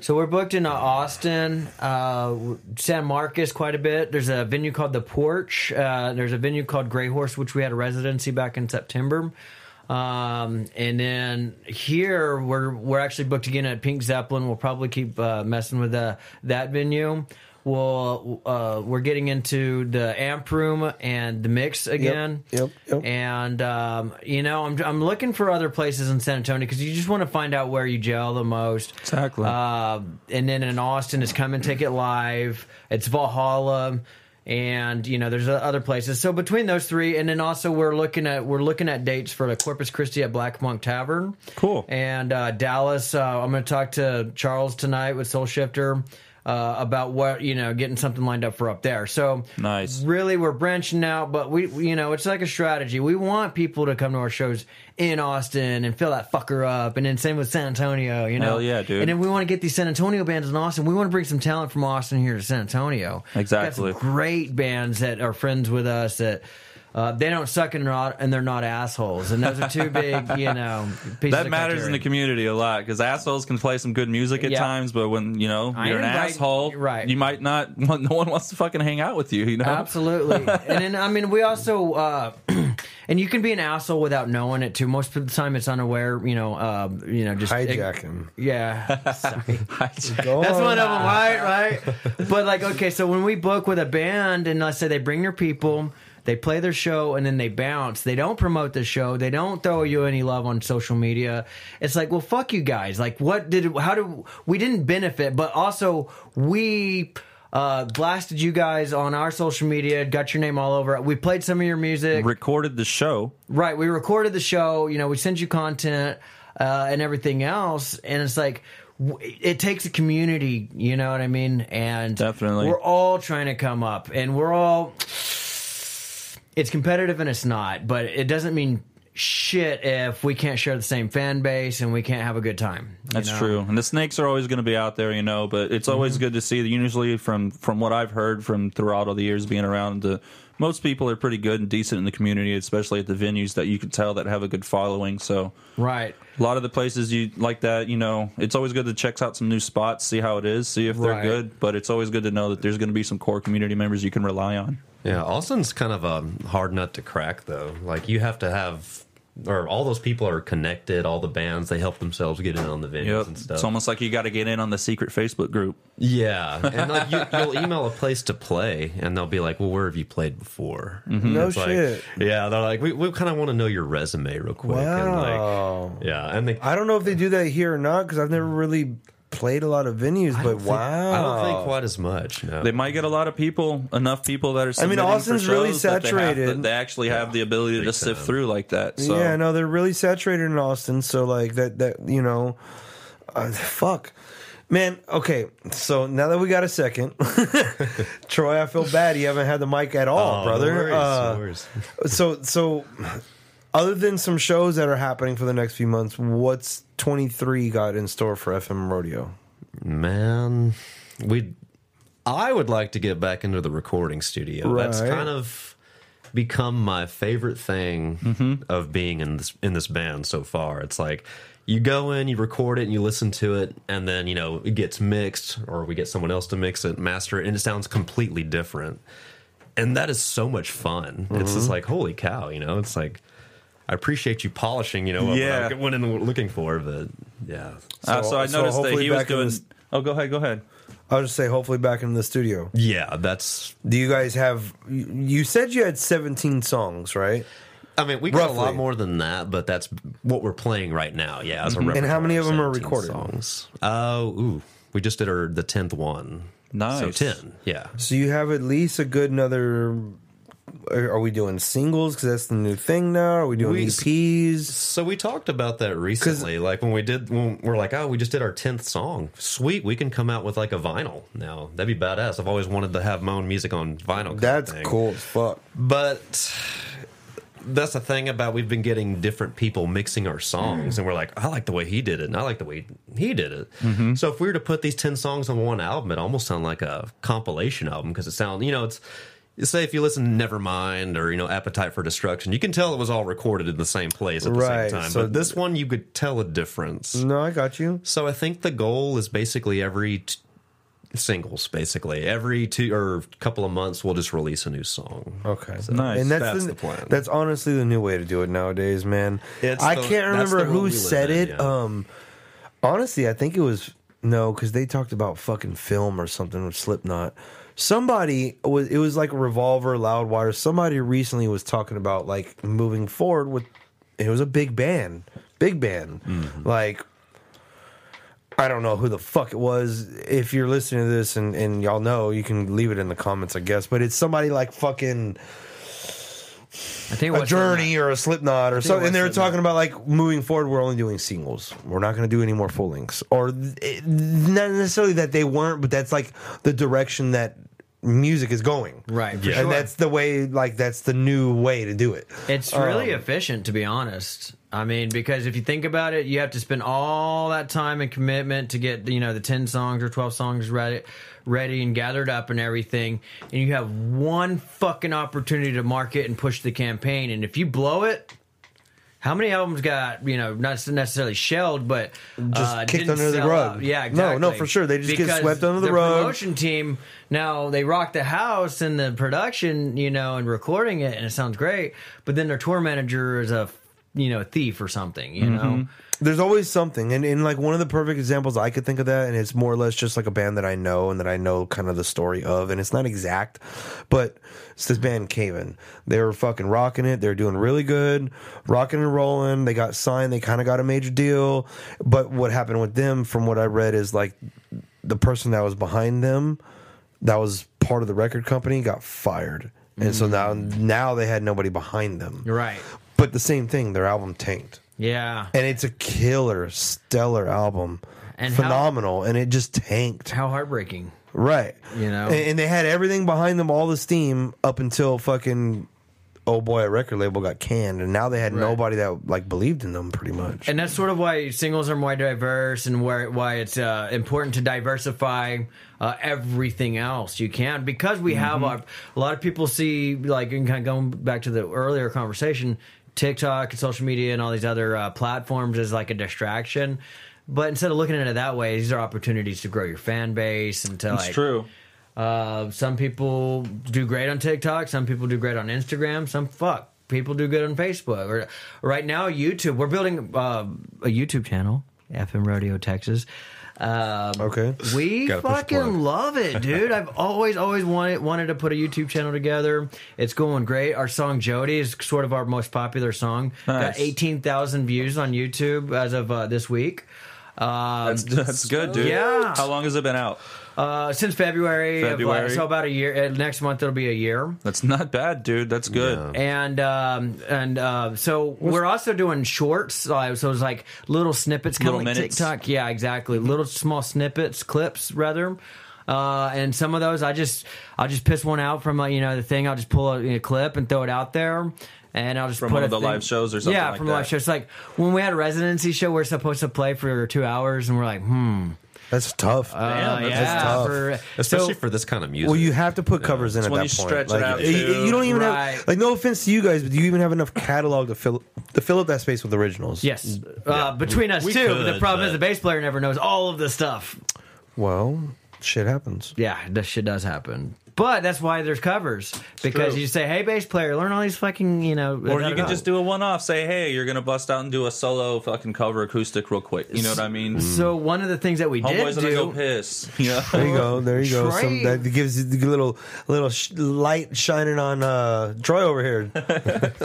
So we're booked in Austin, uh, San Marcos quite a bit. There's a venue called the Porch. Uh, there's a venue called Grey Horse, which we had a residency back in September. Um, and then here we're we're actually booked again at Pink Zeppelin. We'll probably keep uh, messing with uh, that venue. We'll uh, we're getting into the amp room and the mix again. yep, yep. And um, you know, I'm I'm looking for other places in San Antonio because you just want to find out where you gel the most. Exactly. Uh, and then in Austin, it's Come and Take It Live. It's Valhalla, and you know, there's other places. So between those three, and then also we're looking at we're looking at dates for the Corpus Christi at Black Monk Tavern. Cool. And uh, Dallas, uh, I'm going to talk to Charles tonight with Soul Shifter. Uh, about what you know, getting something lined up for up there. So Nice. Really, we're branching out, but we, you know, it's like a strategy. We want people to come to our shows in Austin and fill that fucker up, and then same with San Antonio. You know, Hell yeah, dude. And then we want to get these San Antonio bands in Austin. We want to bring some talent from Austin here to San Antonio. Exactly. Great bands that are friends with us that. Uh, they don't suck and, they're not, and they're not assholes, and those are two big, you know. Pieces that of matters in the community a lot because assholes can play some good music at Yeah. times, but when you know I you're an invite- asshole, right. You might not. No one wants to fucking hang out with you. You know, Absolutely. and then I mean we also uh and you can be an asshole without knowing it too. Most of the time it's unaware, you know, uh you know, just Hijacking. Yeah. Sorry. Go That's on. one of them, right? Right. But like, okay, so when we book with a band, and let's say they bring their people, they play their show, and then they bounce. They don't promote the show. They don't throw you any love on social media. It's like, well, fuck you guys. Like, what did? How do we didn't benefit? But also we. Uh, blasted you guys on our social media, got your name all over. We played some of your music. recorded the show. Right. We recorded the show. You know, we sent you content uh, and everything else, and it's like it takes a community. You know what I mean? And Definitely. we're all trying to come up, and we're all. It's competitive and it's not, but it doesn't mean shit if we can't share the same fan base and we can't have a good time. That's know? true, and the snakes are always going to be out there, you know. But it's Mm-hmm. always good to see. The usually, from from what I've heard from throughout all the years being around, the most people are pretty good and decent in the community, especially at the venues that you can tell that have a good following. So Right. a lot of the places you like that, you know, it's always good to check out some new spots, see how it is, see if they're Right. good. But it's always good to know that there's going to be some core community members you can rely on. Yeah, Austin's kind of a hard nut to crack, though. Like you have to have, or all those people are connected. All the bands they help themselves get in on the venues Yep. and stuff. It's almost like you got to get in on the secret Facebook group. yeah, and like you, you'll email a place to play, and they'll be like, "Well, where have you played before?" Mm-hmm. No It's like- shit. yeah, they're like, "We, we kind of want to know your resume real quick." And Wow. like, yeah, and they I don't know if they do that here or not because I've never really played a lot of venues, but think- wow, I don't think quite as much. No. They might get a lot of people, enough people that are. I mean, submitting for Austin's really shows that they have saturated. to- They, actually have the ability to sift time. through like that. So yeah, no, they're really saturated in Austin. So like that, that you know, uh, fuck, man. Okay, so now that we got a second, Troy, I feel bad you haven't had the mic at all, Oh, no brother. worries, Uh, no so so other than some shows that are happening for the next few months what's 23 got in store for fm rodeo Man, we I would like to get back into the recording studio. That's kind of become my favorite thing mm-hmm. of being in this in this band so far. It's like you go in, you record it, and you listen to it, and then you know it gets mixed, or we get someone else to mix it, master it, and it sounds completely different. And that is so much fun. It's just mm-hmm. like holy cow, you know. It's like I appreciate you polishing, you know, yeah. what I went in looking for, but yeah. Uh, so I So noticed that he was doing. this- Oh, go ahead, go ahead. i'll just say hopefully back in the studio Yeah, that's do you guys have you you said you had 17 songs right I mean, we got a lot more than that, but that's what we're playing right now. Yeah, as a And how many of them are recorded? Songs. Oh, ooh, we just did our the tenth one. Nice. So ten. Yeah. so you have at least a good another are are we doing singles because that's the new thing now are we doing We- eps So we talked about that recently. Like when we did, when we're like, oh, we just did our tenth song. Sweet, we can come out with like a vinyl now. That'd be badass. I've always wanted to have my own music on vinyl. that's cool as fuck But that's the thing about we've been getting different people mixing our songs, mm. and we're like, I like the way he did it, and I like the way he did it. Mm-hmm. So if we were to put these ten songs on one album, it almost sound like a compilation album because it sounds, you know, it's. Say if you listen to Nevermind or you know Appetite for Destruction, you can tell it was all recorded in the same place at the Right, same time. so- but this one, you could tell a difference. no i got you So I think the goal is basically every t- singles, basically every two or couple of months, we'll just release a new song. Okay, Nice. And that's, That's the, the plan. That's honestly the new way to do it nowadays, man. It's I the- can't that's remember world who we live said in, it. yeah. Um, honestly, I think it was no, because they talked about fucking film or something with Slipknot. Somebody was it was like a Revolver, Loudwire. Somebody recently was talking about like moving forward with. It was a big band, big band, Mm-hmm. like. I don't know who the fuck it was. If you're listening to this and, and y'all know, you can leave it in the comments, I guess. But it's somebody like fucking I think it a was journey or a Slipknot or it something. And they were Slipknot. talking about like moving forward, we're only doing singles. We're not going to do any more full lengths, or th- not necessarily that they weren't, but that's like the direction that music is going. Right, for and sure. that's the way. Like that's the new way to do it. It's really Um, efficient, to be honest. I mean, because if you think about it, you have to spend all that time and commitment to get you know the ten songs or twelve songs ready, ready and gathered up and everything, and you have one fucking opportunity to market and push the campaign, and if you blow it. How many albums got you know not necessarily shelled, but Just uh, kicked under the rug. out? Yeah, No, exactly. no, for sure. They just get swept under the rug. Promotion team now they rock the house and the production, you know, and recording it, and it sounds great. But then their tour manager is a you know a thief or something, you know. There's always something, and, and like one of the perfect examples I could think of that, and it's more or less just like a band that I know and that I know kind of the story of, and it's not exact, but it's this band Caven. They were fucking rocking it. They're doing really good, rocking and rolling. They got signed. They kind of got a major deal, but what happened with them, from what I read, is like the person that was behind them, that was part of the record company, got fired, and so now mm. now they had nobody behind them. Right. But the same thing, their album tanked Yeah. and it's a killer, stellar album, And how- phenomenal, and it just tanked. How heartbreaking. Right, You know? and, and they had everything behind them, all the steam up until fucking oh boy, a record label got canned, and now they had Right. nobody that like believed in them, pretty much. And that's sort of why singles are more diverse and where, why it's uh, important to diversify uh, everything else you can because we have our, a lot of people see like and kind of going back to the earlier conversation TikTok and social media and all these other uh, platforms as like a distraction. But instead of looking at it that way, these are opportunities to grow your fan base and to It's like true. Uh, some people do great on TikTok. Some people do great on Instagram. Some fuck people do good on Facebook. Or right now, YouTube. We're building uh, a YouTube channel, FM Rodeo Texas. Um, Okay. we Gotta push plug. fucking love it, dude. I've always, always wanted wanted to put a YouTube channel together. It's going great. Our song "Jody" is sort of our most popular song. Nice. Got eighteen thousand views on YouTube as of uh, this week. That's, that's good, dude. Yeah. How long has it been out? Uh, since February, of, February. like, so about a year. Uh, next month it'll be a year. That's not bad, dude. That's good. and um, and uh, so we're also doing shorts. Uh, so it's like little snippets, kind of like minutes. TikTok. Yeah, exactly. Little small snippets, clips rather. Uh, and some of those, I just I'll just piss one out from uh, you know the thing. I'll just pull a, a clip and throw it out there. And I'll just From put one a of the thing- live shows or something Yeah, like from a live that. show. It's like when we had a residency show, we're supposed to play for two hours, and we're like, hmm, That's tough. uh, Damn, that's yeah, tough. for- Especially so- for this kind of music. well, you have to put covers in It's at when that you point. stretch it out, you- you, don't even Right. have like no offense to you guys, but do you even have enough catalog to fill to fill up that space with originals? Yes, uh, between us We too. but the could, problem is but- the bass player never knows all of the stuff. Well, shit happens. Yeah, that shit does happen. But that's why there's covers because true. you say, "Hey, bass player, learn all these fucking you know." Or you can just do a one off. Say, hey, you're gonna bust out and do a solo fucking cover acoustic real quick. You know what I mean? So one of the things that we Homeboys did gonna go do, piss. Yeah. There you go. There you go. Some that gives you the little little sh- light shining on uh, Troy over here.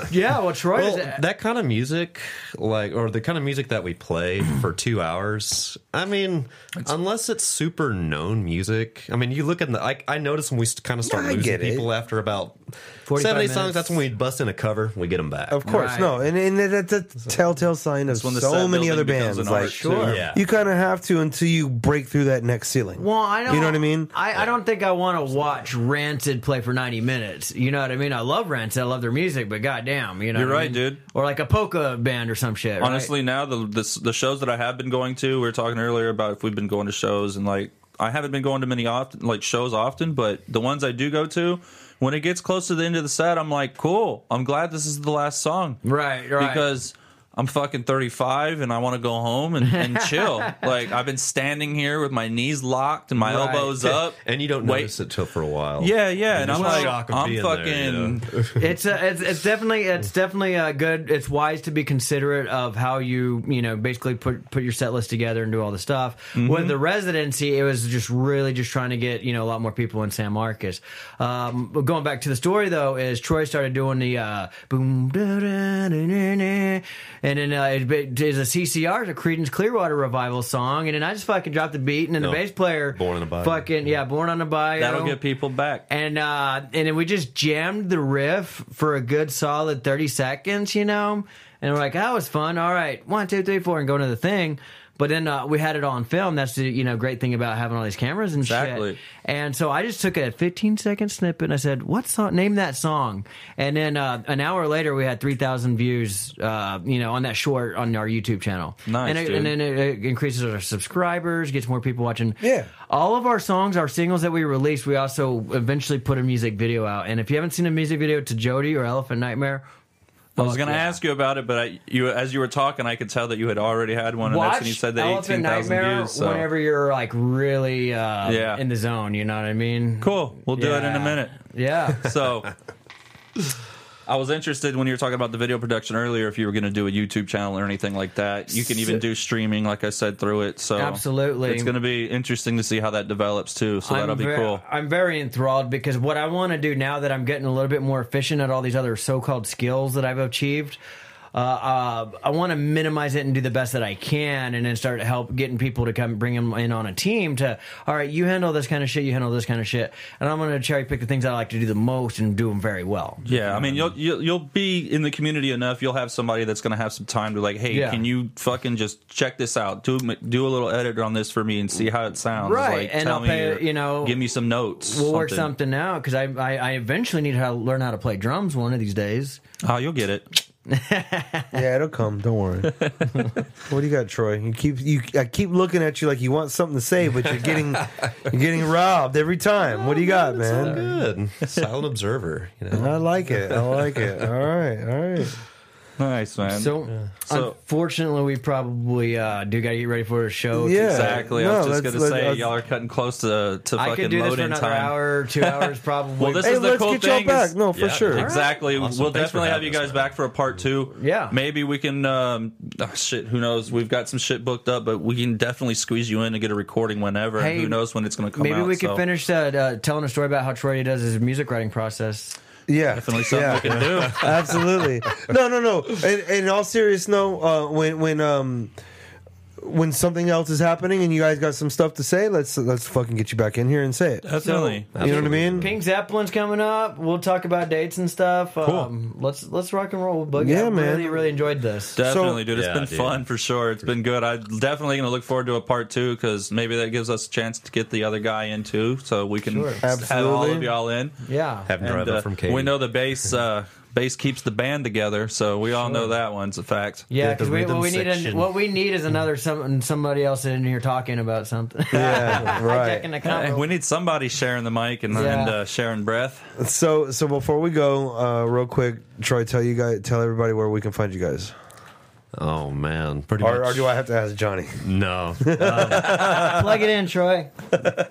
yeah. Well, Troy, well, is, that kind of music, like, or the kind of music that we play for two hours. I mean, unless it's super known music. I mean, you look at the. I, I notice when we kind of start Yeah, I losing get it. people after about 45 seventy minutes. songs. That's when we bust in a cover. We get them back. Of course, Right. no, and, and that's a telltale sign of when the so set many building other becomes bands. an Like, art, too. Sure. Yeah. you kind of have to until you break through that next ceiling. well, I don't. You know what I mean? I, I don't think I want to watch Rancid play for ninety minutes. You know what I mean? I love Rancid. I love their music, but goddamn, you know, You're what I right, mean? dude. Or like a polka band or some shit. right? Honestly, now the, the the shows that I have been going to, we were talking earlier about if we've been going to shows and like I haven't been going to many often like shows often, but the ones I do go to, when it gets close to the end of the set, I'm like, cool. I'm glad this is the last song. right, right. because I'm fucking 35 and I want to go home and, and chill. like I've been standing here with my knees locked and my Right. elbows up, and you don't Wait. notice it till for a while. Yeah, yeah, and, I'm like, I'm being there, fucking. you know? it's a, it's it's definitely it's definitely a good. It's wise to be considerate of how you you know basically put put your set list together and do all the stuff. Mm-hmm. With the residency, it was just really just trying to get you know a lot more people in San Marcos. Um, but going back to the story though, is Troy started doing the uh, boom da, da, da, da, da, and then uh, it, it is a CCR, it's a Creedence Clearwater revival song, and then I just fucking dropped the beat, and then No, the bass player Born on a Bayou. fucking yeah, born on a bayou. That'll get people back. And uh, and then we just jammed the riff for a good solid thirty seconds, you know. And we're like, that was fun. All right, one, two, three, four, and go to the thing. But then uh, we had it on film. That's the you know great thing about having all these cameras and Exactly. shit. And so I just took a 15 second snippet and I said, "What song? Name that song." And then uh, an hour later, we had 3,000 views, uh, you know, on that short on our YouTube channel. Nice, and, it, dude. and then it, it increases our subscribers, gets more people watching. Yeah. All of our songs, our singles that we released, we also eventually put a music video out. And if you haven't seen a music video to Jody or Elephant Nightmare, I was going to yeah. ask you about it, but I, you, as you were talking, I could tell that you had already had one, and that's when you said the Elephant 18,000 Nightmare views. So. whenever you're like really uh, Yeah. in the zone. You know what I mean? Cool. We'll do it in a minute. Yeah. So, I was interested when you were talking about the video production earlier. If you were going to do a YouTube channel or anything like that, you can even do streaming, like I said, through it. So Absolutely. it's going to be interesting to see how that develops too. So that'll be ver- cool. I'm very enthralled because what I want to do now that I'm getting a little bit more efficient at all these other so-called skills that I've achieved, uh, uh, I want to minimize it and do the best that I can, and then start to help getting people to come bring them in on a team. To all right, you handle this kind of shit, you handle this kind of shit, and I'm going to cherry pick the things I like to do the most and do them very well. Yeah, I mean, you'll, you'll you'll be in the community enough. You'll have somebody that's going to have some time to like, hey, Yeah. can you fucking just check this out? Do do a little edit on this for me and see how it sounds. Right, Like, and tell I'll me pay, your- you know, give me some notes. We'll work something out because I, I I eventually need to learn how to play drums one of these days. Oh, you'll get it. Yeah, it'll come. Don't worry. what do you got, Troy? You keep you. I keep looking at you like you want something to say, but you're getting you're getting robbed every time. What do you got, man? Good. Silent observer. You know. I like it. I like it. All right, all right. Nice man. So, So- unfortunately, we probably uh, do got to get ready for a show. Yeah. exactly. I No, was just let's- going to let's- say let's- y'all are cutting close to to I fucking could do this load for in another time. hour, two hours, probably. Well, this Hey, is the let's cool get y'all thing. back. No, for Yeah, sure. all right. Exactly. Awesome. We'll Thanks for definitely have having you us, guys man. back for a part two. Yeah. Maybe we can. Um, oh, shit. Who knows? We've got some shit booked up, but we can definitely squeeze you in and get a recording whenever. Hey, who knows when it's going to come out. Maybe out? we could so finish uh, uh, telling a story about how Troy does his music writing process. Yeah, Definitely something yeah. we can do. Absolutely. No, no, no. In, in all seriousness, no. Uh, when when um when something else is happening and you guys got some stuff to say, let's let's fucking get you back in here and say it. Definitely. You know what I mean? Pink Zeppelin's coming up. We'll talk about dates and stuff. Um, let's let's rock and roll. Boogie. Yeah, I man. Really, really enjoyed this. Definitely, So- dude. It's Yeah, been dude. fun for sure. It's been good. I'm definitely going to look forward to a part two because maybe that gives us a chance to get the other guy in too, so we can Sure. have all of y'all in. Yeah. Have him drive And, uh, from Katy. we know the bass. Uh, bass keeps the band together, so we all know that one's a fact. Yeah, Get the because we, rhythm what we need section. what we need is another some, somebody else in here talking about something. Yeah, right. Hijacking Hey, we need somebody sharing the mic and, Yeah. and uh, sharing breath. So so before we go, uh, real quick, Troy, tell you guys, tell everybody where we can find you guys, Oh man, pretty or, much. or do I have to ask Johnny? No, Plug it in, Troy.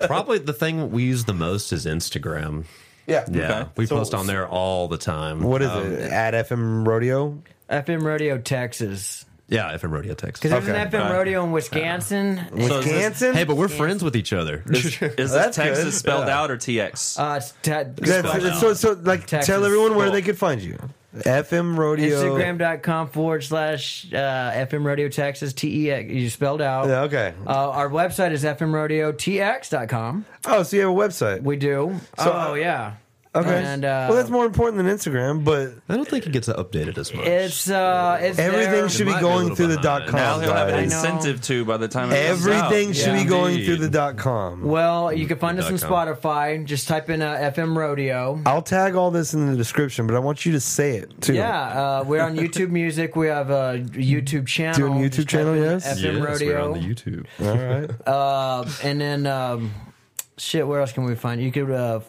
probably the thing we use the most is Instagram. Yeah. Yeah, Okay. we So- post on there all the time. What is Um, it? At FM Rodeo. FM Rodeo, Texas. Yeah, FM Rodeo Texas. Because there's Okay. an FM Okay. Rodeo in Wisconsin. So is this- Wisconsin. Hey, but we're friends with each other. Is, is this That's Texas good. spelled Yeah. out or TX? Uh, it's te- That's- so so like Texas. tell everyone where Cool. they could find you. FM Rodeo. Instagram.com forward slash uh, FM Rodeo Texas, T E X. You spelled out. Yeah, okay. Uh, our website is fmrodeotx.com. Oh, so you have a website. We do. So, oh, uh, yeah. Okay. And, uh, well, that's more important than Instagram, but I don't think it gets updated as much. It's, uh, it's everything there. should be might be a going little through the behind. dot com. now he'll have an guys. incentive to by the time it comes out. Everything should Yeah. be going Indeed. through the dot com. Well, you can find us on com. Spotify. Just type in uh, FM Rodeo. I'll tag all this in the description, but I want you to say it too. Yeah, uh, we're on YouTube Music. We have a YouTube channel. Do a YouTube Just type channel, in yes? FM yes, Rodeo. we're on the YouTube. All right. Uh, and then, um, shit, where else can we find? You could uh,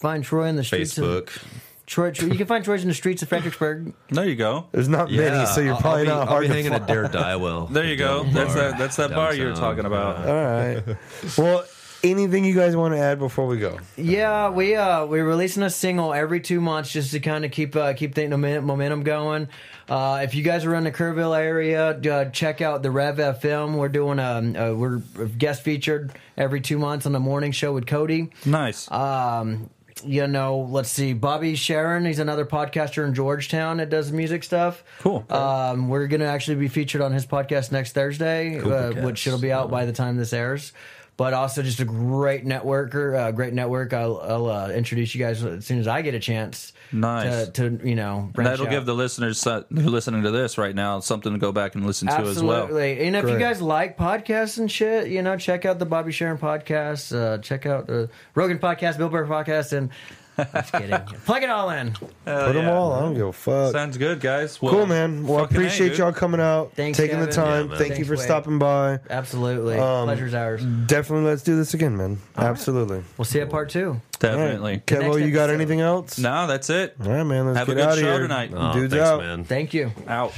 find Troy in the streets Facebook. of Troy. You can find Troy's in the streets of Fredericksburg. There you go. There's not many, so you're I'll- probably I'll be, not I'll hard be to hanging find. at Dare Diewell. There you go. That's that. That's that bar you were downtown. talking about. All right. Well, anything you guys want to add before we go? Yeah, we uh we're releasing a single every two months just to kind of keep uh, keep the momentum momentum going. Uh, if you guys are in the Kerrville area, uh, check out the Rev FM. We're doing a, uh, we're guest featured every two months on the morning show with Cody. Nice. Um, you know, let's see, Bobby Sharon. He's another podcaster in Georgetown that does music stuff. Cool. Um, we're gonna actually be featured on his podcast next Thursday, uh, which it'll be out by the time this airs. But also just a great networker, uh, great network. I'll, I'll uh, introduce you guys as soon as I get a chance. Nice. To, to you know, branch That'll out. give the listeners uh, who are listening to this right now something to go back and listen to as well. Absolutely. And if you guys like podcasts and shit, you know, check out the Bobby Sharon podcast. Uh, check out the Rogan podcast, Bill Burr podcast, and I'm just kidding. Plug it all in. Put them yeah. all. I don't give a fuck. Sounds good, guys. Well, cool, man. Well, I fucking A, appreciate dude. y'all coming out, Thanks, taking the Kevin. time. Yeah, man. Thank you Thanks, for Wade. stopping by. Absolutely. Um, Pleasure's ours. Definitely, let's do this again, man. Absolutely. We'll see you at part two. Definitely. All right. Kevo, next you got episode. anything else? No, that's it. All right, man. Let's Have a get good out of show here. tonight. Oh, Dudes thanks, out. man. Thank you. Out.